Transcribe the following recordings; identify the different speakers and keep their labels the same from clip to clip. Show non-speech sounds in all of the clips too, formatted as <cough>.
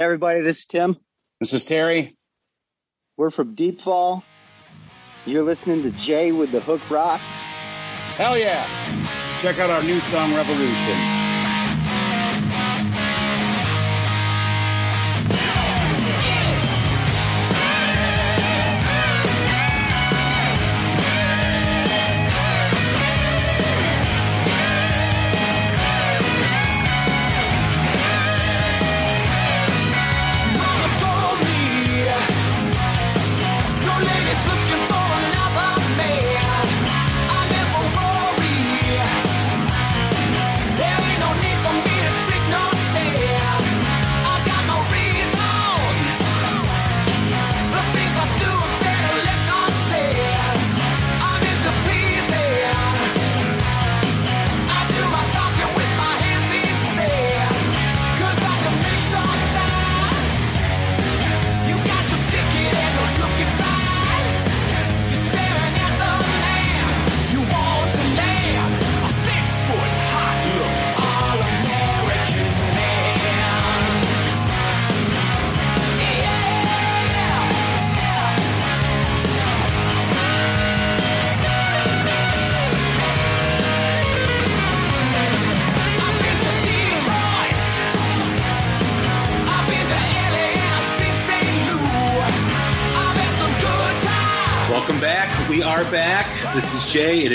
Speaker 1: Hey everybody, this is Tim.
Speaker 2: This is Terry.
Speaker 1: We're from Deep Fall. You're listening to Jay with the Hook Rocks.
Speaker 2: Hell yeah. Check out our new song, Revolution.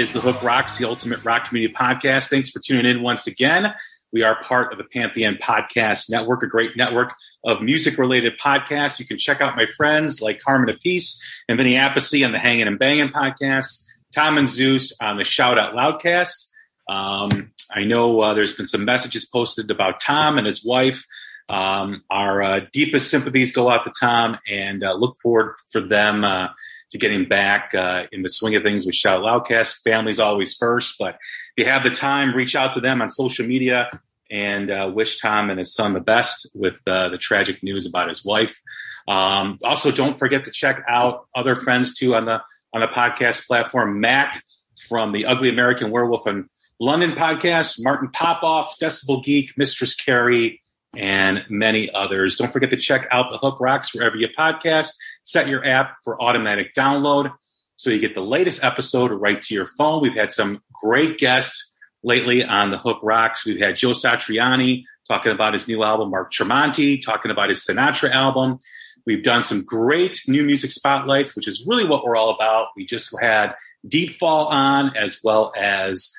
Speaker 2: Is the Hook Rocks, the ultimate rock community podcast. Thanks for tuning in once again. We are part of the Pantheon Podcast Network, a great network of music related podcasts. You can check out my friends like Carmine Appice and Vinny Appice on the Hanging and Banging podcast, Tom and Zeus on the Shout Out Loudcast. Um, I know uh, there's been some messages posted about Tom and his wife. Um, our uh, deepest sympathies go out to Tom and uh, look forward for them uh, to getting back uh, in the swing of things with Shout Out Loudcast. Family's always first, but if you have the time, reach out to them on social media and uh, wish Tom and his son the best with uh, the tragic news about his wife. Um, also, don't forget to check out other friends too on the on the podcast platform. Mac from the Ugly American Werewolf and London podcast, Martin Popoff, Decibel Geek, Mistress Carrie, and many others. Don't forget to check out the Hook Rocks wherever you podcast. Set your app for automatic download so you get the latest episode right to your phone. We've had some great guests lately on the Hook Rocks. We've had Joe Satriani talking about his new album, Mark Tremonti talking about his Sinatra album. We've done some great new music spotlights, which is really what we're all about. We just had Deep Fall on, as well as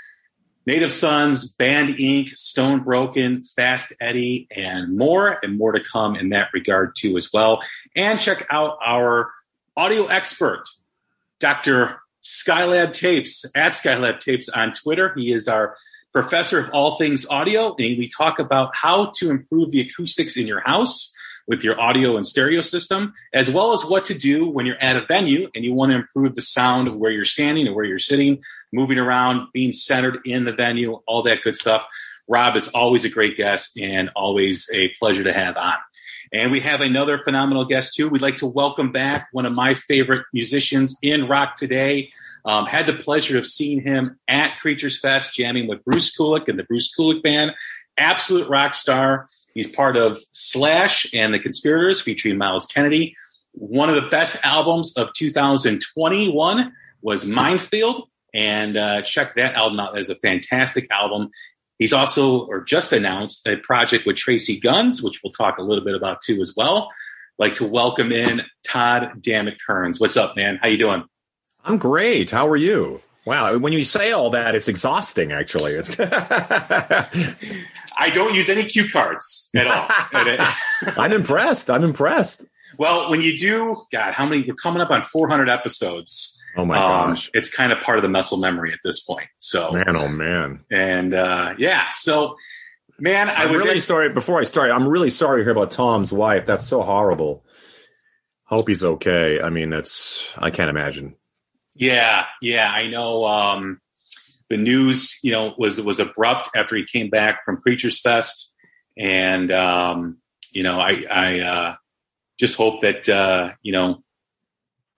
Speaker 2: Native Sons, Band Inc., Stone Broken, Fast Eddie, and more, and more to come in that regard too as well. And check out our audio expert, Dr. Skylab Tapes at Skylab Tapes on Twitter. He is our professor of all things audio, and we talk about how to improve the acoustics in your house with your audio and stereo system, as well as what to do when you're at a venue and you want to improve the sound of where you're standing and where you're sitting, moving around, being centered in the venue, all that good stuff. Rob is always a great guest and always a pleasure to have on. And we have another phenomenal guest too. We'd like to welcome back one of my favorite musicians in rock today. Um, had the pleasure of seeing him at Creatures Fest, jamming with Bruce Kulick and the Bruce Kulick Band. Absolute rock star. He's part of Slash and the Conspirators featuring Myles Kennedy. One of the best albums of 2021 was Mindfield, and uh, check that album out as a fantastic album. He's also, or just announced, a project with Tracii Guns, which we'll talk a little bit about too as well. Like to welcome in Todd Dammit Kerns. What's up, man? How you doing?
Speaker 3: I'm great. How are you? Wow, when you say all that, it's exhausting. Actually, it's <laughs>
Speaker 2: I don't use any cue cards at all. <laughs> <laughs>
Speaker 3: I'm impressed. I'm impressed.
Speaker 2: Well, when you do, God, how many? We're coming up on 400 episodes.
Speaker 3: Oh my um, gosh!
Speaker 2: It's kind of part of the muscle memory at this point. So
Speaker 3: man, oh man,
Speaker 2: and uh, yeah. So man, I
Speaker 3: I'm
Speaker 2: was
Speaker 3: really sorry. Before I start, I'm really sorry to hear about Tom's wife. That's so horrible. Hope he's okay. I mean, that's I can't imagine.
Speaker 2: Yeah, yeah, I know. Um, the news, you know, was was abrupt after he came back from Creatures Fest, and um, you know, I I uh, just hope that uh, you know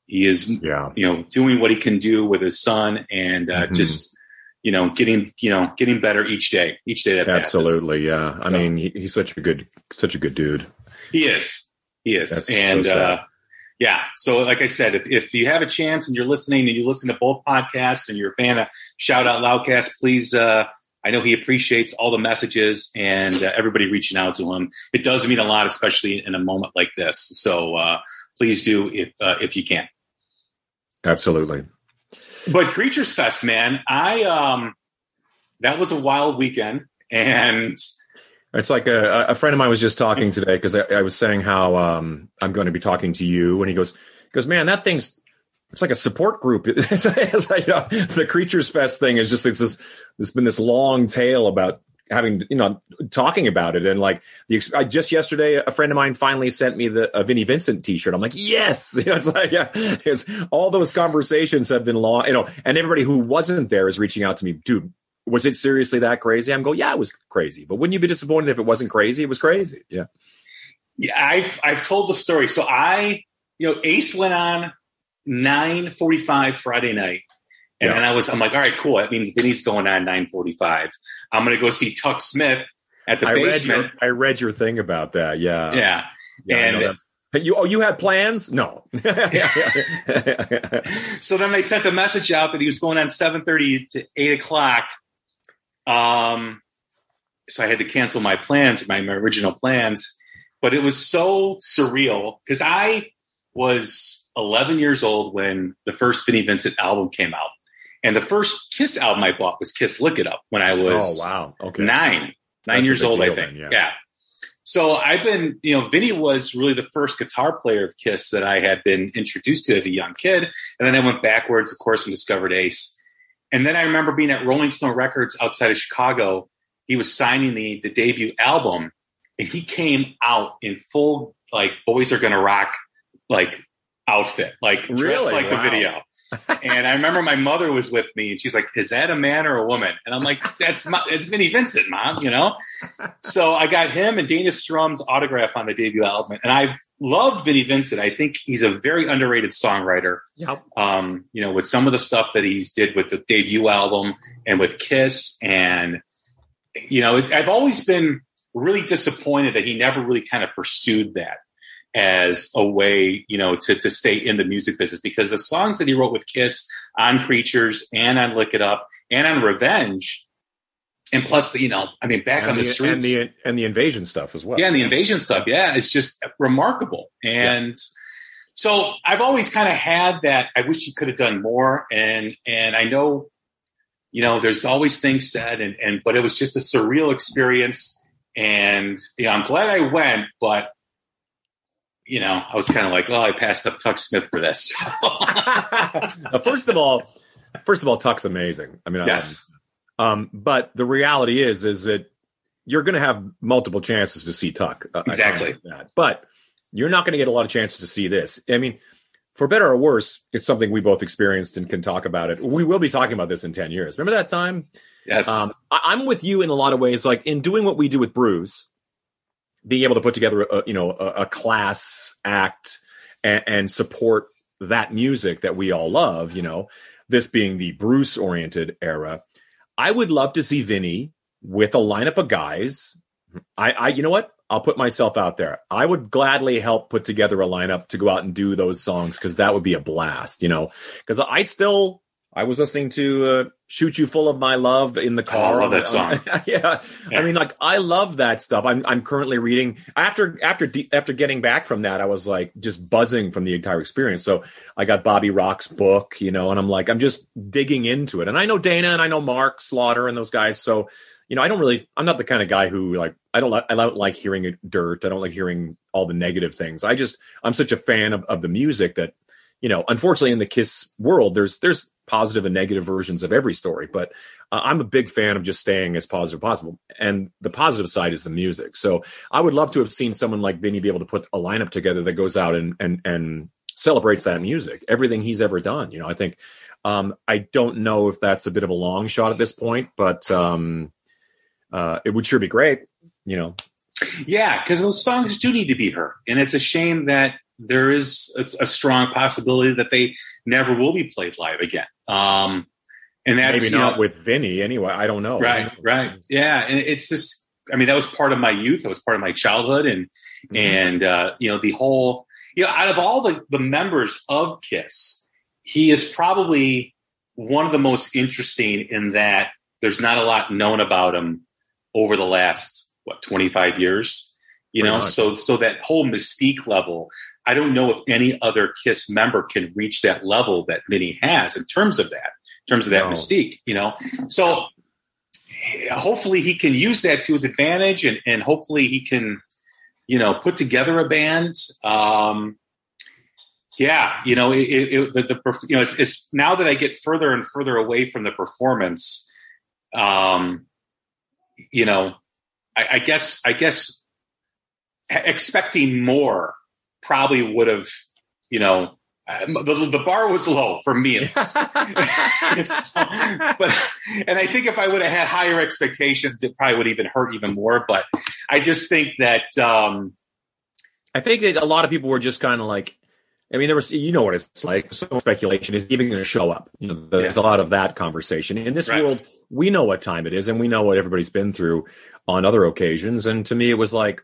Speaker 2: he is, yeah. you know, doing what he can do with his son, and uh, mm-hmm. just you know, getting you know, getting better each day, each day that
Speaker 3: absolutely, passes. yeah. I so. mean, he, he's such a good, such a good dude.
Speaker 2: He is. He is.
Speaker 3: That's
Speaker 2: and
Speaker 3: so
Speaker 2: uh, yeah, so like I said, if, if you have a chance and you're listening and you listen to both podcasts and you're a fan of Shout Out Loudcast, please. Uh, I know he appreciates all the messages and uh, everybody reaching out to him. It does mean a lot, especially in a moment like this. So uh, please do if uh, if you can.
Speaker 3: Absolutely.
Speaker 2: But Creatures Fest, man, I um, that was a wild weekend, and
Speaker 3: It's like a, a friend of mine was just talking today because I, I was saying how um, I'm going to be talking to you, and he goes, he goes, man, that thing's it's like a support group. <laughs> It's, like, you know, the Creatures Fest thing is just it's this. There's been this long tale about having you know talking about it and like the I just yesterday a friend of mine finally sent me the a Vinnie Vincent t-shirt I'm like yes <laughs> you know, it's like yeah it's all those conversations have been long you know and everybody who wasn't there is reaching out to me dude was it seriously that crazy? I'm going yeah it was crazy. But wouldn't you be disappointed if it wasn't crazy? It was crazy. Yeah.
Speaker 2: Yeah, I've I've told the story. So I, you know, Ace went on nine forty five Friday night, and
Speaker 3: Yeah.
Speaker 2: then I was I'm like, all right, cool. That means Vinny's going on nine forty five. I'm going to go see Tuck Smith at the
Speaker 3: I read
Speaker 2: basement.
Speaker 3: your, I read your thing about that. Yeah.
Speaker 2: Yeah,
Speaker 3: Yeah,
Speaker 2: And-
Speaker 3: Hey, you oh you had plans? No. <laughs>
Speaker 2: So then they sent a message out that he was going on 7.30 to 8 o'clock um, so i had to cancel my plans my, my original plans but it was so surreal because i was 11 years old when the first Vinnie Vincent album came out and the first kiss album i bought was kiss lick it up when i was oh
Speaker 3: wow okay
Speaker 2: nine, nine
Speaker 3: That's
Speaker 2: years old, I think.
Speaker 3: then,
Speaker 2: yeah.
Speaker 3: yeah.
Speaker 2: So I've been, you know, Vinny was really the first guitar player of Kiss that I had been introduced to as a young kid. And then I went backwards, of course, and discovered Ace. And then I remember being at Rolling Stone Records outside of Chicago. He was signing the, the debut album and he came out in full, like, Boys Are Gonna Rock, like, outfit, like, dressed
Speaker 3: Really?
Speaker 2: like the video. And I remember my mother was with me, and she's like, "Is that a man or a woman?" And I'm like, "That's my, it's Vinnie Vincent, mom." You know. so I got him and Dana Strum's autograph on the debut album, and I've loved Vinnie Vincent. I think he's a very underrated songwriter.
Speaker 3: Yep.
Speaker 2: Um, you know, with some of the stuff that he's did with the debut album and with Kiss, and you know, it, I've always been really disappointed that he never really kind of pursued that as a way, you know, to, to stay in the music business. Because the songs that he wrote with Kiss on Creatures and on Lick It Up and on Revenge, and plus the, you know, I mean, back
Speaker 3: and
Speaker 2: on the,
Speaker 3: the,
Speaker 2: streets,
Speaker 3: and the and the invasion stuff as well.
Speaker 2: Yeah, and the invasion stuff, yeah, it's just remarkable. And so I've always kind of had that. I wish he could have done more, and and I know, you know, there's always things said, and and but it was just a surreal experience, and yeah, I'm glad I went, but you know, I was kind of like, oh, I passed up Tuck Smith for this. <laughs>
Speaker 3: First of all, first of all, Tuck's amazing. I mean,
Speaker 2: yes,
Speaker 3: Um, but the reality is, is that you're going to have multiple chances to see Tuck. Uh,
Speaker 2: Exactly.
Speaker 3: that. But you're not going to get a lot of chances to see this. I mean, for better or worse, it's something we both experienced and can talk about it. We will be talking about this in 10 years. Remember that time?
Speaker 2: yes,
Speaker 3: Um, I, I'm with you in a lot of ways. Like in doing what we do with Bruce, being able to put together a you know a, a class act and, and support that music that we all love. You know, this being the Bruce oriented era. I would love to see Vinny with a lineup of guys. I, I, you know what? I'll put myself out there. I would gladly help put together a lineup to go out and do those songs because that would be a blast. You know, because I still I was listening to uh, "Shoot You Full of My Love" in the car.
Speaker 2: Oh, love that song. <laughs>
Speaker 3: yeah.
Speaker 2: Yeah.
Speaker 3: I mean, like I love that stuff. I'm I'm currently reading after after after getting back from that. I was like just buzzing from the entire experience. So I got Bobby Rock's book, you know, and I'm like I'm just digging into it. And I know Dana and I know Mark Slaughter and those guys. So you know, I don't really. I'm not the kind of guy who like I don't like I don't like hearing dirt. I don't like hearing all the negative things. I just I'm such a fan of, of the music that you know. Unfortunately, in the Kiss world, there's there's positive and negative versions of every story, but uh, I'm a big fan of just staying as positive as possible. And the positive side is the music. So I would love to have seen someone like Vinny be able to put a lineup together that goes out and and and celebrates that music, everything he's ever done. You know, I think um, I don't know if that's a bit of a long shot at this point, but um, uh, it would sure be great. You know,
Speaker 2: Yeah, because those songs do need to be heard, and it's a shame that there is a, a strong possibility that they never will be played live again. Um, and that's
Speaker 3: maybe not
Speaker 2: know,
Speaker 3: with Vinny anyway. I don't know.
Speaker 2: right, right, yeah. And it's just, I mean, that was part of my youth. That was part of my childhood, and mm-hmm. and uh, you know the whole you know out of all the the members of Kiss, he is probably one of the most interesting in that there's not a lot known about him over the last what 25 years you Pretty know much. so so that whole mystique level i don't know if any other kiss member can reach that level that vinny has in terms of that in terms of that no. mystique you know so hopefully he can use that to his advantage and, and hopefully he can you know put together a band um, yeah you know it, it, the, the you know it's, it's, now that i get further and further away from the performance um, you know I, I guess I guess expecting more probably would have, you know, the, the, bar was low for me. <laughs> <laughs> but and I think if I would have had higher expectations, it probably would even hurt even more. But I just think that um,
Speaker 3: I think that a lot of people were just kind of like, I mean, there was you know what it's like. So speculation is even going to show up. You know, there's yeah. a lot of that conversation in this right. world. We know what time it is, and we know what everybody's been through on other occasions. And to me, it was like,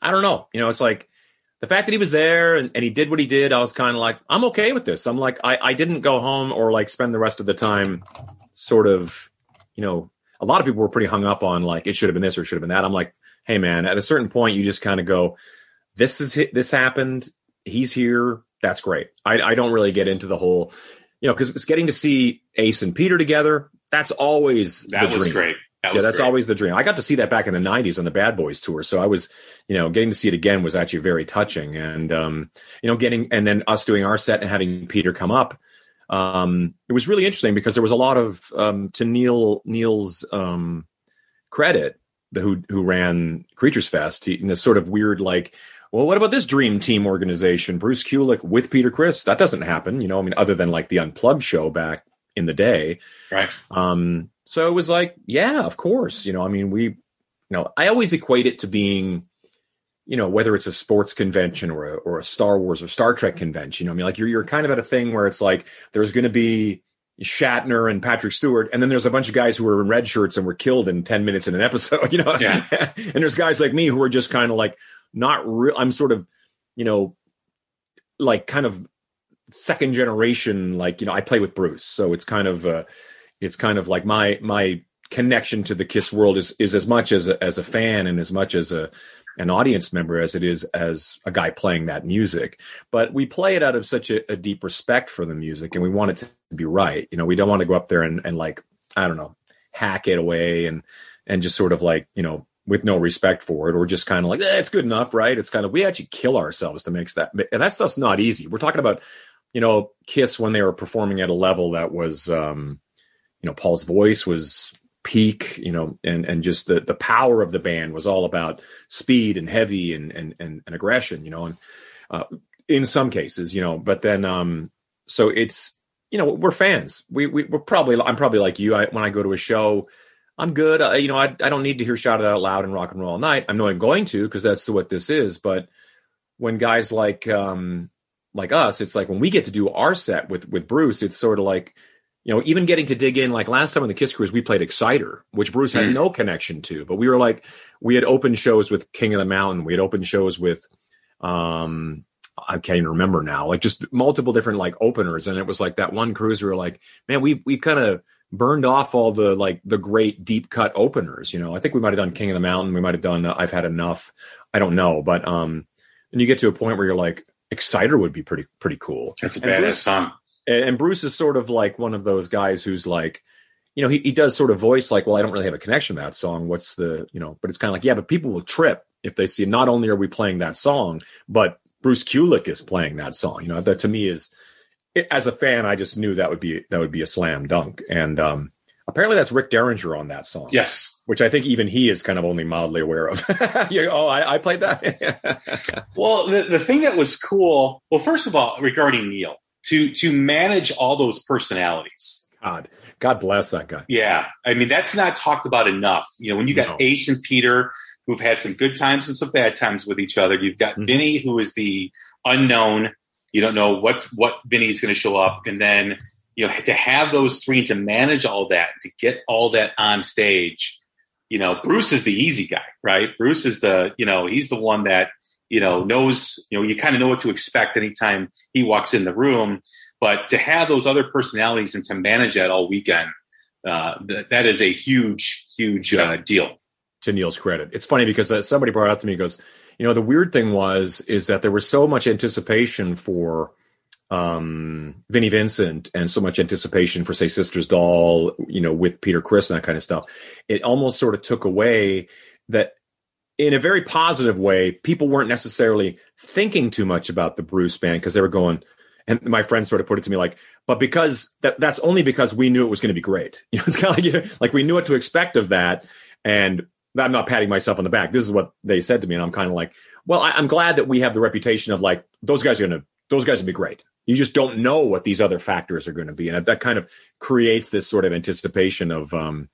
Speaker 3: I don't know. You know, it's like the fact that he was there and, and he did what he did, I was kind of like, I'm okay with this. I'm like, I, I didn't go home or like spend the rest of the time sort of, you know, a lot of people were pretty hung up on like, it should have been this or should have been that. I'm like, hey, man, at a certain point, you just kind of go, this is, this happened. He's here. That's great. I, I don't really get into the whole, you know, because it's getting to see Ace and Peter together. That's always
Speaker 2: that was dream. great.
Speaker 3: That yeah, that's great. always the dream. I got to see that back in the '90s on the Bad Boys tour, so I was, you know, getting to see it again was actually very touching. And um, you know, getting and then us doing our set and having Peter come up, um, it was really interesting because there was a lot of um, to Neil Neil's um, credit, the who who ran Creatures Fest, in this sort of weird like, well, what about this dream team organization? Bruce Kulick with Peter Criss. That doesn't happen, you know. I mean, other than like the Unplugged show back in the day,
Speaker 2: right?
Speaker 3: Um, so it was like, yeah, of course. You know, I mean, we, you know, I always equate it to being, you know, whether it's a sports convention or a, or a Star Wars or Star Trek convention. You know, I mean, like you're you're kind of at a thing where it's like there's going to be Shatner and Patrick Stewart, and then there's a bunch of guys who were in red shirts and were killed in ten minutes in an episode. <laughs> You know,
Speaker 2: yeah. <laughs>
Speaker 3: and there's guys like me who are just kind of like not real. I'm sort of, you know, like kind of second generation. Like you know, I play with Bruce, so it's kind of. Uh, it's kind of like my my connection to the Kiss world is is as much as a, as a fan and as much as a an audience member as it is as a guy playing that music. But we play it out of such a, a deep respect for the music, and we want it to be right. You know, we don't want to go up there and, and like I don't know, hack it away and and just sort of like you know with no respect for it or just kind of like eh, it's good enough right it's kind of we actually kill ourselves to make that and that stuff's not easy we're talking about you know kiss when they were performing at a level that was um you know, Paul's voice was peak, you know, and and just the the power of the band was all about speed and heavy and and and, and aggression, you know, and uh, in some cases, you know, but then um so it's you know we're fans. We, we we're probably I'm probably like you. I, when I go to a show, I'm good. I, you know, I I don't need to hear shouted out loud and rock and roll all night. I know I'm going to because that's what this is. But when guys like um like us, it's like when we get to do our set with with Bruce, it's sort of like you know, even getting to dig in, like last time on the Kiss Cruise, we played Exciter, which Bruce had mm. no connection to, but we were like, we had open shows with King of the Mountain, we had open shows with, um, I can't even remember now, like just multiple different like openers, and it was like that one cruise. We were like, man, we we kind of burned off all the like the great deep cut openers. You know, I think we might have done King of the Mountain, we might have done uh, I've had enough. I don't know, but um, and you get to a point where you're like, Exciter would be pretty pretty cool.
Speaker 2: That's a badass song
Speaker 3: and, Bruce is sort of like one of those guys who's like, you know, he, he does sort of voice like, well, I don't really have a connection to that song. What's the, you know, but it's kind of like, yeah, but people will trip if they see not only are we playing that song, but Bruce Kulick is playing that song. You know, that to me is, as a fan, I just knew that would be that would be a slam dunk. And um, apparently, that's Rick Derringer on that song.
Speaker 2: Yes,
Speaker 3: which I think even he is kind of only mildly aware of. <laughs> oh, I, I, played
Speaker 2: that. <laughs> well, the the thing that was cool. Well, first of all, regarding Neil, to to manage all those personalities.
Speaker 3: God, God bless that guy.
Speaker 2: Yeah, I mean that's not talked about enough. You know, when you got no. Ace and Peter, who've had some good times and some bad times with each other. You've got mm-hmm. Vinny, who is the unknown. You don't know what's what Vinny's going to show up, and then you know to have those three to manage all that, to get all that on stage. You know, Bruce is the easy guy, right? Bruce is the you know he's the one that you know, knows, you know, you kind of know what to expect anytime he walks in the room. But to have those other personalities and to manage that all weekend, uh, th- that is a huge, huge uh, deal.
Speaker 3: To Neil's credit, it's funny because uh, somebody brought up to me, goes, you know, the weird thing was is that there was so much anticipation for um, Vinnie Vincent and so much anticipation for, say, Sisters Doll, you know, with Peter Criss and that kind of stuff. It almost sort of took away that in a very positive way, people weren't necessarily thinking too much about the Bruce band because they were going, and my friend sort of put it to me like, but because that, that's only because we knew it was going to be great. <laughs> You know, it's kind of like, you know, like we knew what to expect of that. And I'm not patting myself on the back. This is what they said to me. And I'm kind of like, well, I, am glad that we have the reputation of like, those guys are going to, those guys will be great. You just don't know what these other factors are going to be. And that kind of creates this sort of anticipation of, um,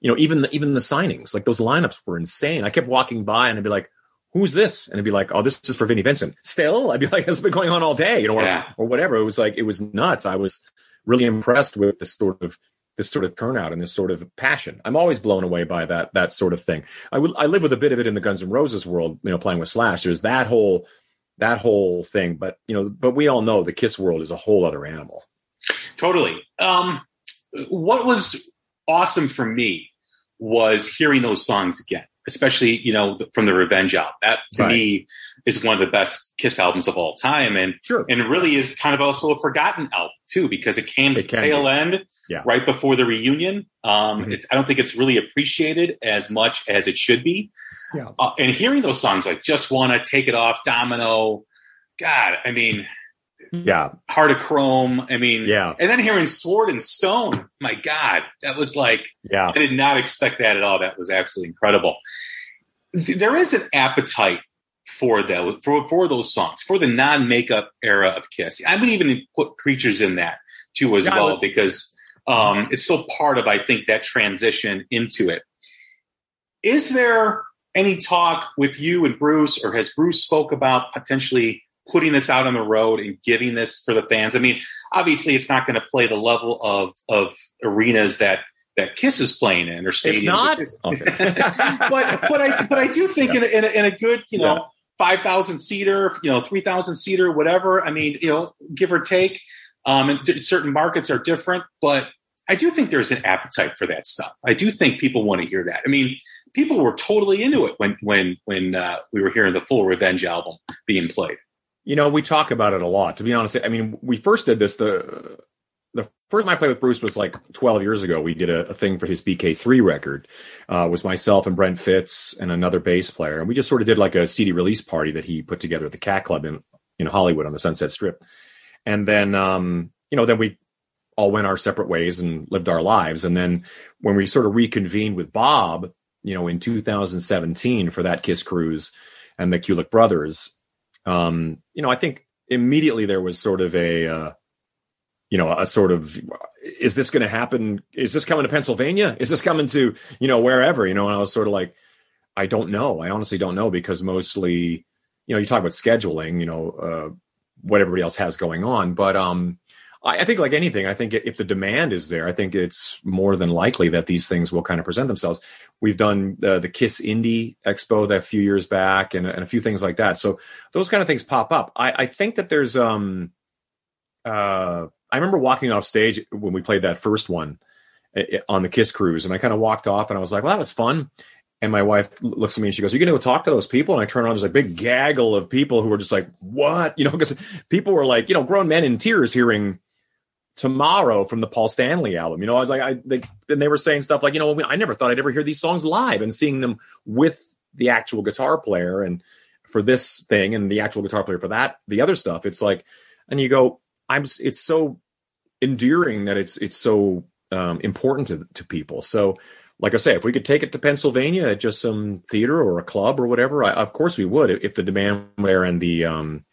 Speaker 3: you know, even the, even the signings, like those lineups were insane. I kept walking by and I'd be like, who's this? And I'd be like, oh, this is for Vinnie Vincent. Still, I'd be like, <laughs> it's been going on all day, you know, yeah. or, or whatever. It was like, it was nuts. I was really impressed with this sort of, this sort of turnout and this sort of passion. I'm always blown away by that, that sort of thing. I live with a bit of it in the Guns N' Roses world, you know, playing with Slash. There's that whole, that whole thing. But, you know, but we all know the Kiss world is a whole other animal.
Speaker 2: Totally. Um, what was awesome for me was hearing those songs again, especially you know from the Revenge album. That to right. me is one of the best Kiss albums of all time, and
Speaker 3: sure.
Speaker 2: and really is kind of also a forgotten album too because it came at the tail be. end,
Speaker 3: yeah.
Speaker 2: right before the reunion. Um, mm-hmm. It's I don't think it's really appreciated as much as it should be.
Speaker 3: Yeah.
Speaker 2: Uh, and hearing those songs like "Just Wanna Take It Off," "Domino," God, I mean,
Speaker 3: yeah,
Speaker 2: Heart of Chrome. I mean,
Speaker 3: yeah.
Speaker 2: And then hearing Sword and Stone, my God, that was like,
Speaker 3: yeah,
Speaker 2: I did not expect that at all. That was absolutely incredible. There is an appetite for that for for those songs for the non makeup era of Kiss. I would even put Creatures in that too as yeah, well would, because um, it's still part of I think that transition into it. Is there any talk with you and Bruce, or has Bruce spoke about potentially? Putting this out on the road and giving this for the fans. I mean, obviously, it's not going to play the level of of arenas that that Kiss is playing in or stadiums.
Speaker 3: It's not,
Speaker 2: okay. <laughs> but but I but I do think yeah. in, a, in, a, in, a, good you know yeah. five thousand seater, you know three thousand seater, whatever. I mean, you know, give or take. Um, and certain markets are different, but I do think there's an appetite for that stuff. I do think people want to hear that. I mean, people were totally into it when when when uh, we were hearing the full Revenge album being played.
Speaker 3: You know, we talk about it a lot. To be honest, I mean, we first did this the the first time I played with Bruce was like 12 years ago. We did a, a thing for his BK3 record. Uh, was myself and Brent Fitz and another bass player, and we just sort of did like a CD release party that he put together at the Cat Club in in Hollywood on the Sunset Strip. And then, um, you know, then we all went our separate ways and lived our lives. And then when we sort of reconvened with Bob, you know, in 2017 for that Kiss cruise and the Kulick brothers, um, you know, I think immediately there was sort of a, uh, you know, a sort of, is this going to happen? Is this coming to Pennsylvania? Is this coming to, you know, wherever, you know, and I was sort of like, I don't know. I honestly don't know because mostly, you know, you talk about scheduling, you know, uh, what everybody else has going on, but, um, I, I think like anything, I think if the demand is there, I think it's more than likely that these things will kind of present themselves. We've done uh, the Kiss Indie Expo that few years back, and, and, a few things like that. So those kind of things pop up. I, I think that there's um, uh, I remember walking off stage when we played that first one eh, eh, on the Kiss cruise, and I kind of walked off, and I was like, "Well, that was fun." And my wife looks at me and she goes, "Are you going to go talk to those people?" And I turn around, there's a big gaggle of people who were just like, "What?" <laughs> You know, because people were like, you know, grown men in tears hearing tomorrow from the Paul Stanley album. You know, I was like, I they, and they were saying stuff like, you know, I never thought I'd ever hear these songs live, and seeing them with the actual guitar player, and for this thing, and the actual guitar player for that, the other stuff. It's like, and you go, I'm. It's so endearing that it's it's so um, important to to people. So. Like I say, if we could take it to Pennsylvania at just some theater or a club or whatever, I, of course we would if the demand there and the um,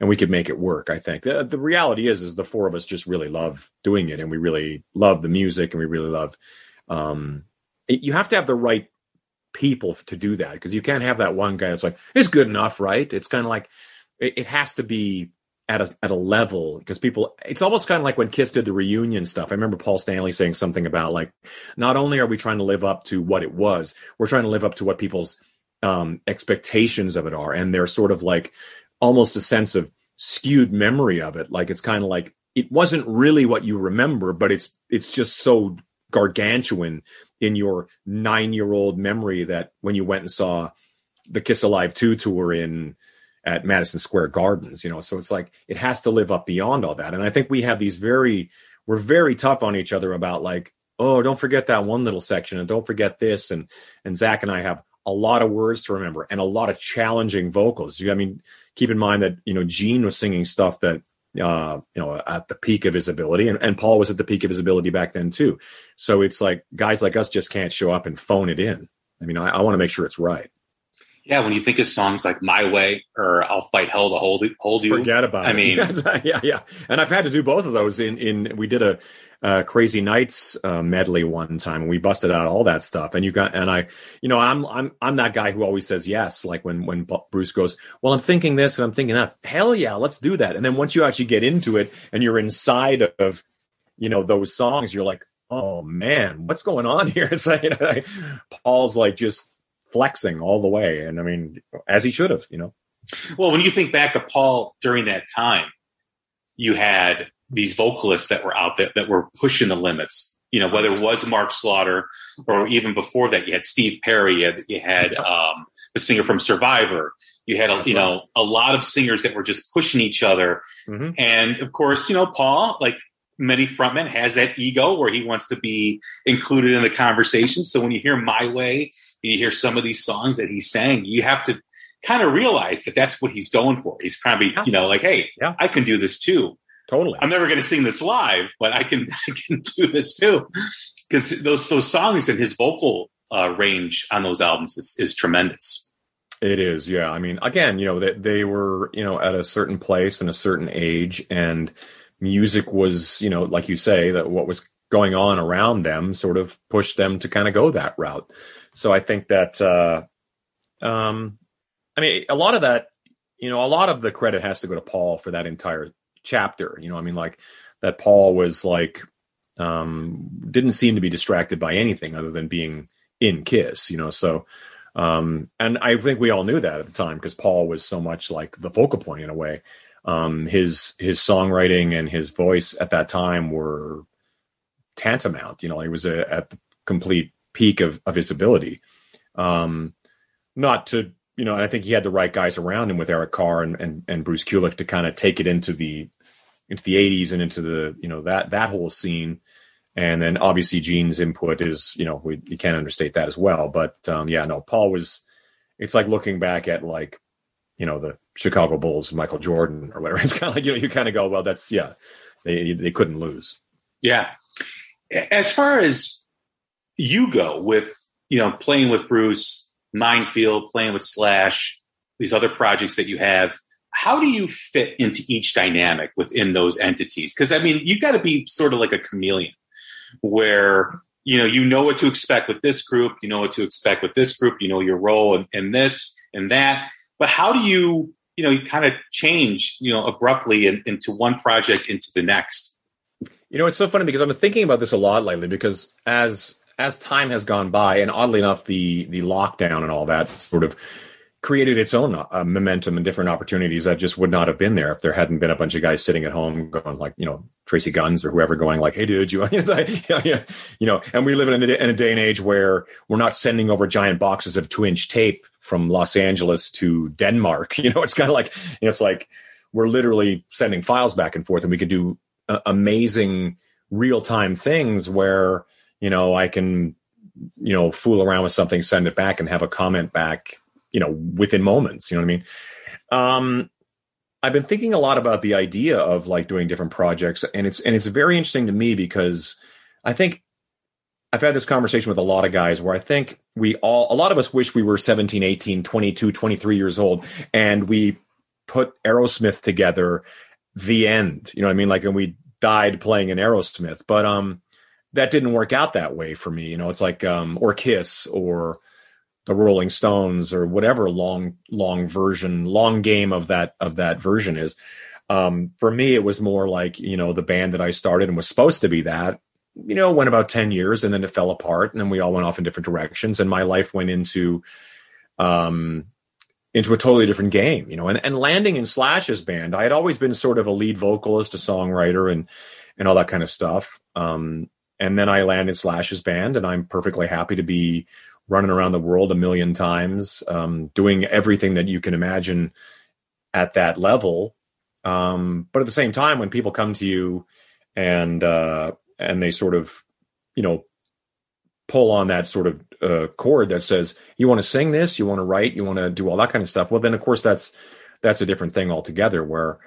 Speaker 3: and we could make it work. I think the, the reality is, is the four of us just really love doing it, and we really love the music, and we really love. Um, it, you have to have the right people to do that because you can't have that one guy that's like it's good enough, right? It's kind of like it, it has to be at a at a level because people it's almost kind of like when Kiss did the reunion stuff. I remember Paul Stanley saying something about like not only are we trying to live up to what it was, we're trying to live up to what people's um, expectations of it are, and they're sort of like almost a sense of skewed memory of it. Like it's kind of like it wasn't really what you remember, but it's it's just so gargantuan in your nine year old memory that when you went and saw the Kiss Alive 2 tour in at Madison Square Gardens, you know, so it's like it has to live up beyond all that. And I think we have these very we're very tough on each other about like, oh, don't forget that one little section and don't forget this. And and Zach and I have a lot of words to remember and a lot of challenging vocals. I mean, keep in mind that, you know, Gene was singing stuff that uh, you know, at the peak of his ability, and, and Paul was at the peak of his ability back then too. So it's like guys like us just can't show up and phone it in. I mean, I, I want to make sure it's right.
Speaker 2: Yeah, when you think of songs like "My Way" or "I'll Fight Hell to Hold Hold You,"
Speaker 3: forget about
Speaker 2: I
Speaker 3: it.
Speaker 2: mean, <laughs>
Speaker 3: yeah, yeah. And I've had to do both of those. In in we did a uh, Crazy Nights uh, medley one time, and we busted out all that stuff. And you got and I, you know, I'm I'm I'm that guy who always says yes. Like when when Bruce goes, well, I'm thinking this and I'm thinking that. Hell yeah, let's do that. And then once you actually get into it and you're inside of, you know, those songs, you're like, oh man, what's going on here? <laughs> It's like, you know, like, Paul's like just flexing all the way, and I mean, as he should have, you know.
Speaker 2: Well, when you think back of Paul during that time, you had these vocalists that were out there that were pushing the limits. You know, whether it was Mark Slaughter or even before that, you had Steve Perry, you had, you had um, the singer from Survivor. You had, a, you know, a lot of singers that were just pushing each other.
Speaker 3: Mhm.
Speaker 2: And of course, you know, Paul, like many frontmen, has that ego where he wants to be included in the conversation. So when you hear My Way, you hear some of these songs that he's sang, you have to kind of realize that that's what he's going for. He's be,
Speaker 3: Yeah.
Speaker 2: you know, like, hey,
Speaker 3: Yeah.
Speaker 2: I can do this too.
Speaker 3: Totally.
Speaker 2: I'm never going to sing this live, but I can <laughs> I can do this too because those those songs and his vocal uh, range on those albums is, is tremendous.
Speaker 3: It is, yeah. I mean, again, you know, that they, were, you know, at a certain place and a certain age, and music was, you know, like you say, that what was going on around them sort of pushed them to kind of go that route. So I think that, uh, um, I mean, a lot of that, you know, a lot of the credit has to go to Paul for that entire chapter. You know, I mean, like that Paul was like, um, didn't seem to be distracted by anything other than being in Kiss, you know, so. Um, and I think we all knew that at the time because Paul was so much like the focal point in a way. Um, his his songwriting and his voice at that time were tantamount. You know, he was a, at the complete peak of of his ability. Um, not to you know, I think he had the right guys around him with Eric Carr and and, and Bruce Kulick to kind of take it into the into the 80s and into the you know that that whole scene and then obviously Gene's input is you know we you can't understate that as well but um yeah no Paul was it's like looking back at like you know the Chicago Bulls Michael Jordan or whatever <laughs> it's kind of like you know you kind of go well that's yeah they they couldn't lose
Speaker 2: Yeah. As far as you go with you know playing with Bruce, Minefield, playing with Slash, these other projects that you have. How do you fit into each dynamic within those entities? Because I mean, you've got to be sort of like a chameleon, where you know you know what to expect with this group, you know what to expect with this group, you know your role in, in this and that. But how do you you know you kind of change you know abruptly in, into one project into the next?
Speaker 3: You know, it's so funny because I've been thinking about this a lot lately because as as time has gone by, and oddly enough, the the lockdown and all that sort of created its own uh, momentum and different opportunities that just would not have been there if there hadn't been a bunch of guys sitting at home going like, you know, Tracii Guns or whoever going like, hey, dude, you, <laughs> know, yeah, <laughs> you know, and we live in a, in a day and age where we're not sending over giant boxes of two inch tape from Los Angeles to Denmark. <laughs> You know, it's kind of like, you know, it's like we're literally sending files back and forth and we could do uh, amazing real time things where, you know, I can, you know, fool around with something, send it back and have a comment back, you know, within moments. You know what I mean? Um, I've been thinking a lot about the idea of like doing different projects and it's, and it's very interesting to me because I think I've had this conversation with a lot of guys where I think we all, a lot of us wish we were 17, 18, 22, 23 years old and we put Aerosmith together the end, you know what I mean? Like, and we died playing in Aerosmith, but, um, that didn't work out that way for me. You know, it's like, um, or Kiss or the Rolling Stones or whatever long, long version, long game of that, of that version is. Um, for me, it was more like, you know, the band that I started and was supposed to be that, you know, went about 10 years and then it fell apart and then we all went off in different directions and my life went into, um, into a totally different game, you know, and, and landing in Slash's band, I had always been sort of a lead vocalist, a songwriter and, and all that kind of stuff. Um, and then I landed Slash's band and I'm perfectly happy to be running around the world a million times, um, doing everything that you can imagine at that level. Um, but at the same time, when people come to you and, uh, and they sort of, you know, pull on that sort of uh, chord that says you want to sing this, you want to write, you want to do all that kind of stuff. Well, then of course that's that's a different thing altogether. Where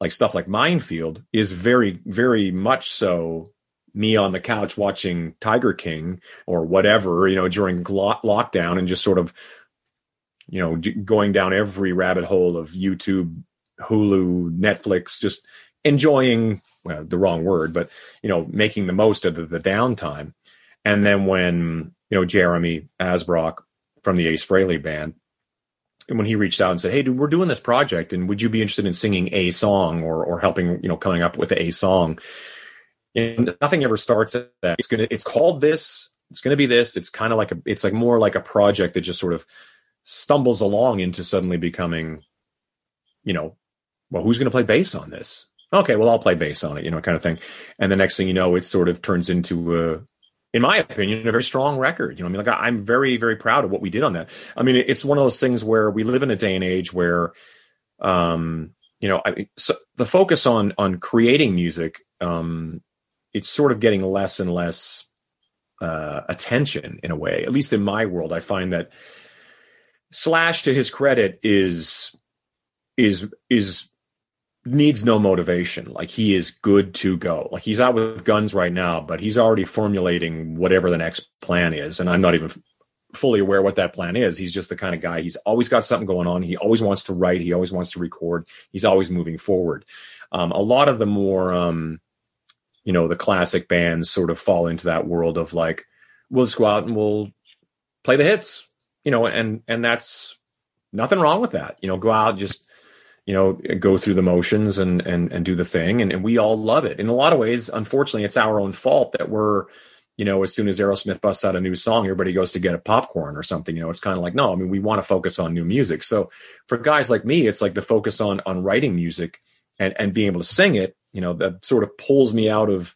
Speaker 3: like stuff like Minefield is very very much so me on the couch watching Tiger King or whatever you know during lo- lockdown and just sort of you know going down every rabbit hole of YouTube, Hulu, Netflix, just enjoying well the wrong word, but you know making the most of the, the downtime and then when, you know, Jeremy Asbrock from the Ace Frehley band, and when he reached out and said, Hey, dude, we're doing this project and would you be interested in singing a song or, or helping, you know, coming up with a song? And nothing ever starts at that. It's to, it's called this. It's to be this. It's kind of like a, it's like more like a project that just sort of stumbles along into suddenly becoming, you know, well, who's going to play bass on this? Okay, well, I'll play bass on it, you know, kind of thing. And the next thing you know, it sort of turns into a, in my opinion, a very strong record. You know, I mean, like I'm very, very proud of what we did on that. I mean, it's one of those things where we live in a day and age where, um, you know, I, so the focus on on creating music, um, it's sort of getting less and less uh, attention in a way. At least in my world, I find that Slash, to his credit, is is is needs no motivation. Like he is good to go. Like he's out with guns right now, but he's already formulating whatever the next plan is. And I'm not even fully aware what that plan is. He's just the kind of guy. He's always got something going on. He always wants to write. He always wants to record. He's always moving forward. Um, a lot of the more, um, you know, the classic bands sort of fall into that world of like, we'll just go out and we'll play the hits, you know, and, and that's nothing wrong with that. You know, go out, just, you know, go through the motions and and and do the thing, and, and we all love it. In a lot of ways, unfortunately, it's our own fault that we're, you know, as soon as Aerosmith busts out a new song, everybody goes to get a popcorn or something. You know, it's kind of like no, I mean, we want to focus on new music. So for guys like me, it's like the focus on on writing music and and being able to sing it. You know, that sort of pulls me out of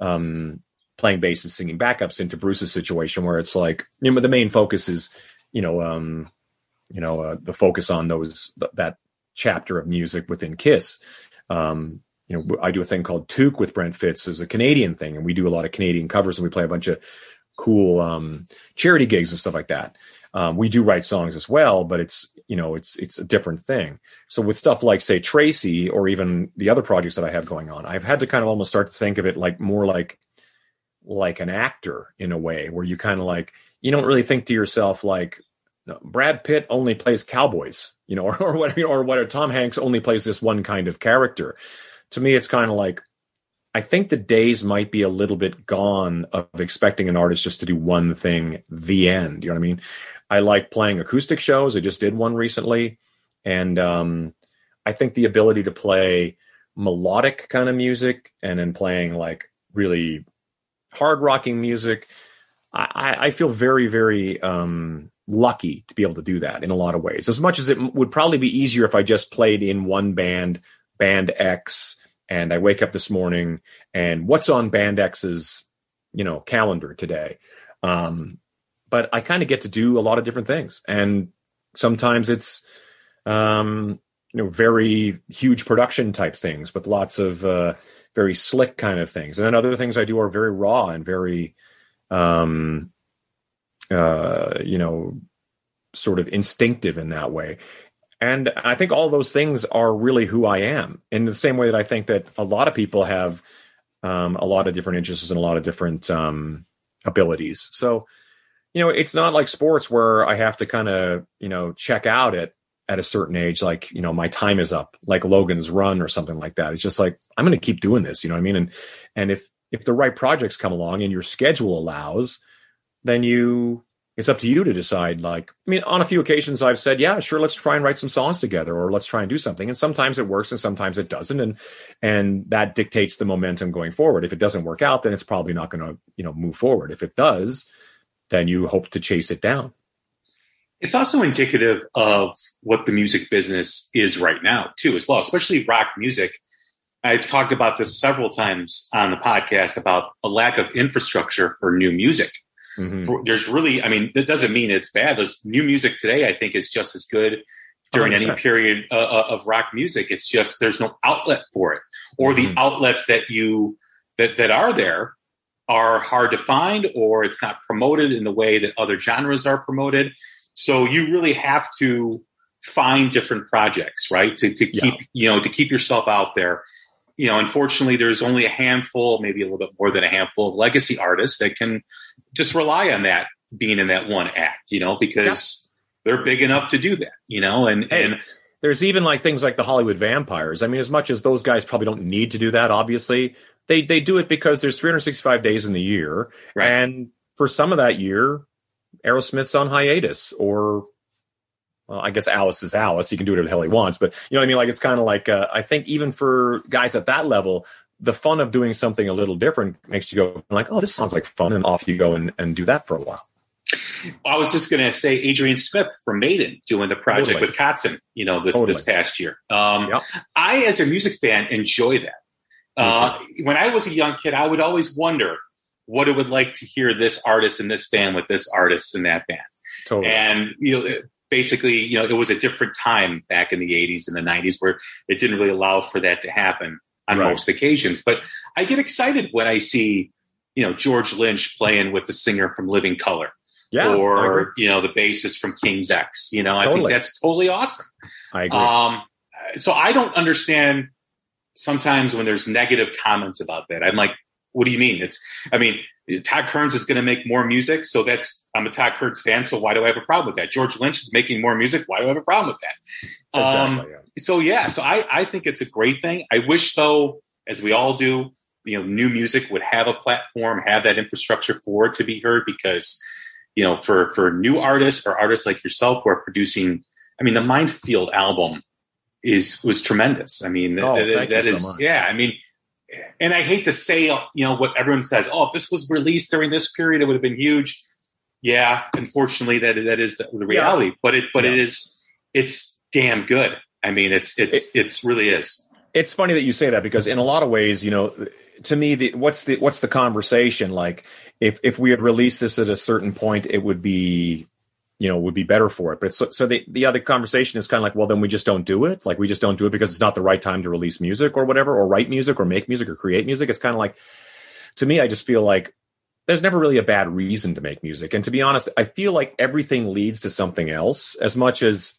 Speaker 3: um, playing bass and singing backups into Bruce's situation where it's like you know the main focus is you know um, you know uh, the focus on those that chapter of music within Kiss. Um, you know, I do a thing called Toque with Brent Fitz as a Canadian thing, and we do a lot of Canadian covers, and we play a bunch of cool um, charity gigs and stuff like that. Um, we do write songs as well, but it's you know it's it's a different thing. So with stuff like say Tracii or even the other projects that I have going on, I've had to kind of almost start to think of it like more like like an actor in a way, where you kind of like you don't really think to yourself like Brad Pitt only plays cowboys, you know, <laughs> or, or what, or what, Tom Hanks only plays this one kind of character. To me, it's kind of like, I think the days might be a little bit gone of expecting an artist just to do one thing, the end. You know what I mean? I like playing acoustic shows. I just did one recently. And um, I think the ability to play melodic kind of music and then playing like really hard rocking music, I, I feel very, very um, lucky to be able to do that in a lot of ways. As much as it would probably be easier if I just played in one band, band X, and I wake up this morning and what's on band X's, you know, calendar today. Um, but I kind of get to do a lot of different things. And sometimes it's, um, you know, very huge production type things with lots of, uh, very slick kind of things. And then other things I do are very raw and very, um, uh, you know, sort of instinctive in that way. And I think all those things are really who I am in the same way that I think that a lot of people have um, a lot of different interests and a lot of different um, abilities. So, you know, it's not like sports where I have to kind of, you know, check out at, at a certain age, like, you know, my time is up, like Logan's run or something like that. It's just like, I'm going to keep doing this. You know what I mean? And, and if, if the right projects come along and your schedule allows, then you it's up to you to decide like i mean on a few occasions i've said yeah sure let's try and write some songs together or let's try and do something and sometimes it works and sometimes it doesn't and and that dictates the momentum going forward if it doesn't work out then it's probably not going to you know move forward if it does then you hope to chase it down
Speaker 2: It's also indicative of what the music business is right now, too, as well, especially rock music. I've talked about this several times on the podcast about a lack of infrastructure for new music. Mm-hmm. For, there's really, I mean, that doesn't mean it's bad. There's new music today, I think, is just as good during 100%. any period uh, uh, of rock music. It's just there's no outlet for it, or mm-hmm. the outlets that you that that are there are hard to find, or it's not promoted in the way that other genres are promoted. So you really have to find different projects, right? To, to keep, yeah. you know, to keep yourself out there. You know, unfortunately, there's only a handful, maybe a little bit more than a handful of legacy artists that can just rely on that being in that one act, you know, because yeah. they're big enough to do that, you know, and, hey, and
Speaker 3: there's even like things like the Hollywood vampires. I mean, as much as those guys probably don't need to do that, obviously, they, they do it because there's 365 days in the year. Right. And for some of that year, Aerosmith's on hiatus or well, I guess Alice is Alice. He can do whatever the hell he wants. But you know what I mean? Like it's kind of like uh, I think even for guys at that level, the fun of doing something a little different makes you go like, oh, this sounds like fun, and off you go and, and do that for a while.
Speaker 2: I was just going to say Adrian Smith from Maiden doing the project totally. with Kotzen, you know, this totally. this past year. Um, yep. I, as a music fan, enjoy that. Uh, when I was a young kid, I would always wonder what it would like to hear this artist in this band with this artist in that band. Totally. And you know, basically, you know, it was a different time back in the '80s and the '90s where it didn't really allow for that to happen on right. most occasions. But I get excited when I see, you know, George Lynch playing with the singer from Living Colour. Yeah, or you know the bassist from King's X. You know, I totally. think that's totally awesome.
Speaker 3: I agree. Um,
Speaker 2: so I don't understand sometimes when there's negative comments about that. I'm like, what do you mean? It's, I mean, Todd Kerns is going to make more music. So that's, I'm a Todd Kerns fan. So why do I have a problem with that? George Lynch is making more music. Why do I have a problem with that? Exactly, um, yeah. So yeah, so I, I think it's a great thing. I wish though, as we all do, you know, new music would have a platform, have that infrastructure for it to be heard because, you know, for, for new artists or artists like yourself who are producing, I mean, the Mind Field album is, was tremendous. I mean, oh, that, that is, so yeah, I mean, and I hate to say, you know, what everyone says. Oh, if this was released during this period, it would have been huge. Yeah, unfortunately, that that is the, the reality. Yeah. But it, but yeah. it is, it's damn good. I mean, it's it's it, it's really is.
Speaker 3: It's funny that you say that because in a lot of ways, you know, to me, the, what's the what's the conversation like? If if we had released this at a certain point, it would be you know would be better for it. But so, so the, the other conversation is kind of like well then we just don't do it. Like we just don't do it because it's not the right time to release music or whatever or write music or make music or create music. It's kind of like to me i just feel like there's never really a bad reason to make music. And to be honest i feel like everything leads to something else as much as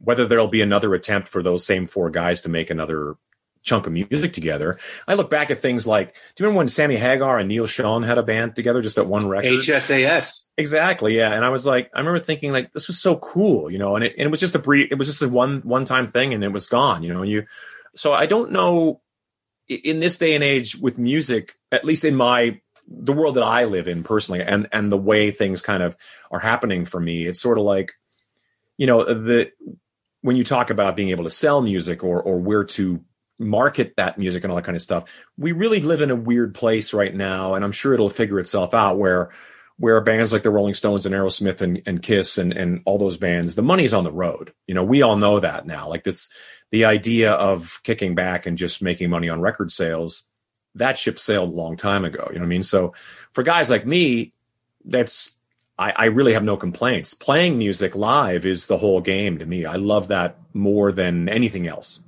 Speaker 3: whether there'll be another attempt for those same four guys to make another chunk of music together. I look back at things like, do you remember when Sammy Hagar and Neal Schon had a band together, just that one record?
Speaker 2: HSAS.
Speaker 3: Exactly. Yeah. And I was like, I remember thinking like, this was so cool, you know, and it, and it was just a brief, it was just a one, one time thing and it was gone, you know, and you, so I don't know in this day and age with music, at least in my, the world that I live in personally and, and the way things kind of are happening for me, it's sort of like, you know, the, when you talk about being able to sell music or, or where to market that music and all that kind of stuff. We really live in a weird place right now, and I'm sure it'll figure itself out where where bands like the Rolling Stones and Aerosmith and, and Kiss and, and all those bands, the money's on the road. You know, we all know that now. Like this the idea of kicking back and just making money on record sales, that ship sailed a long time ago. You know what I mean? So for guys like me, that's I, I really have no complaints. Playing music live is the whole game to me. I love that more than anything else.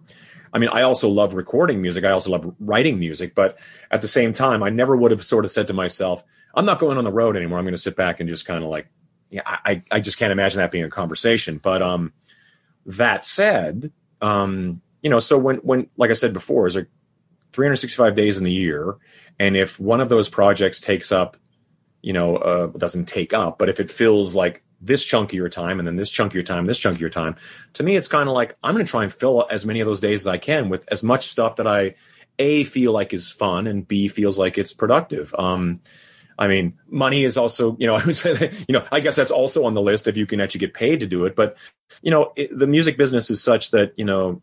Speaker 3: I mean, I also love recording music. I also love writing music, but at the same time, I never would have sort of said to myself, I'm not going on the road anymore. I'm going to sit back and just kind of like, yeah, I, I just can't imagine that being a conversation. But, um, that said, um, you know, so when, when, like I said before, is there 365 days in the year. And if one of those projects takes up, you know, uh, doesn't take up, but if it feels like this chunk of your time and then this chunk of your time, this chunk of your time. To me, it's kind of like I'm going to try and fill as many of those days as I can with as much stuff that I a feel like is fun and b feels like it's productive. Um, I mean, money is also, you know, <laughs> I would say that, you know, I guess that's also on the list if you can actually get paid to do it. But, you know, it, the music business is such that, you know,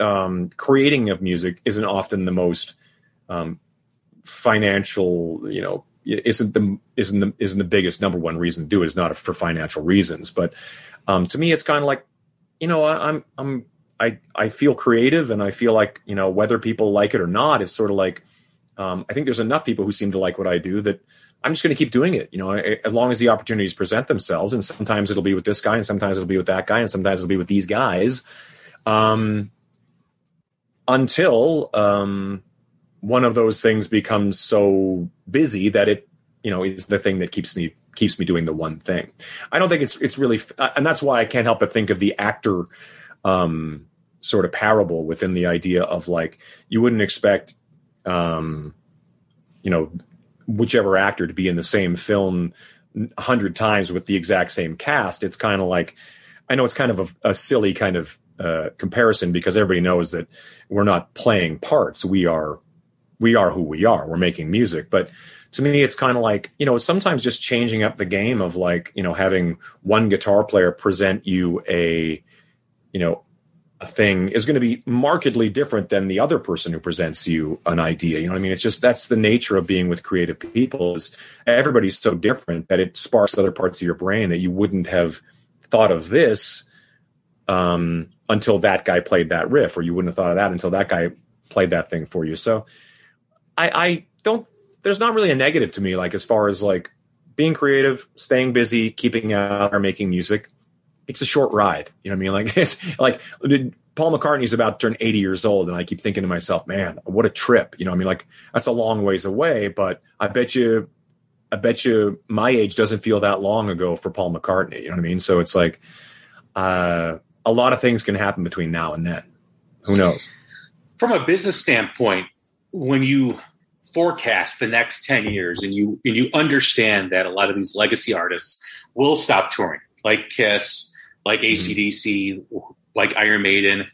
Speaker 3: um, creating of music isn't often the most um, financial, you know, isn't the isn't the isn't the biggest number one reason to do it is not for financial reasons but Um, to me, it's kind of like, you know, I, I'm I'm I I feel creative, and I feel like you know whether people like it or not is sort of like. Um, I think there's enough people who seem to like what I do that I'm just going to keep doing it. You know, as long as the opportunities present themselves, and sometimes it'll be with this guy, and sometimes it'll be with that guy, and sometimes it'll be with these guys. Um, until um, one of those things becomes so busy that it, you know, is the thing that keeps me keeps me doing the one thing. I don't think it's it's really, and that's why I can't help but think of the actor um, sort of parable within the idea of like you wouldn't expect, um, you know, whichever actor to be in the same film a hundred times with the exact same cast. It's kind of like, I know it's kind of a, a silly kind of uh, comparison because everybody knows that we're not playing parts. We are, we are who we are. We're making music, but to me, it's kind of like, you know, sometimes just changing up the game of like, you know, having one guitar player present you a, you know, a thing is going to be markedly different than the other person who presents you an idea. You know what I mean? It's just that's the nature of being with creative people is everybody's so different that it sparks other parts of your brain that you wouldn't have thought of this um, until that guy played that riff, or you wouldn't have thought of that until that guy played that thing for you. So I, I don't there's not really a negative to me, like as far as like being creative, staying busy, keeping out or making music. It's a short ride. You know what I mean? Like <laughs> it's like Paul McCartney's about to turn 80 years old, and I keep thinking to myself, man, what a trip. You know, I mean, like that's a long ways away, but I bet you, I bet you my age doesn't feel that long ago for Paul McCartney. You know what I mean? So it's like, uh, a lot of things can happen between now and then. Who knows?
Speaker 2: From a business standpoint, when you forecast the next 10 years and you and you understand that a lot of these legacy artists will stop touring like kiss like acdc mm-hmm. like iron maiden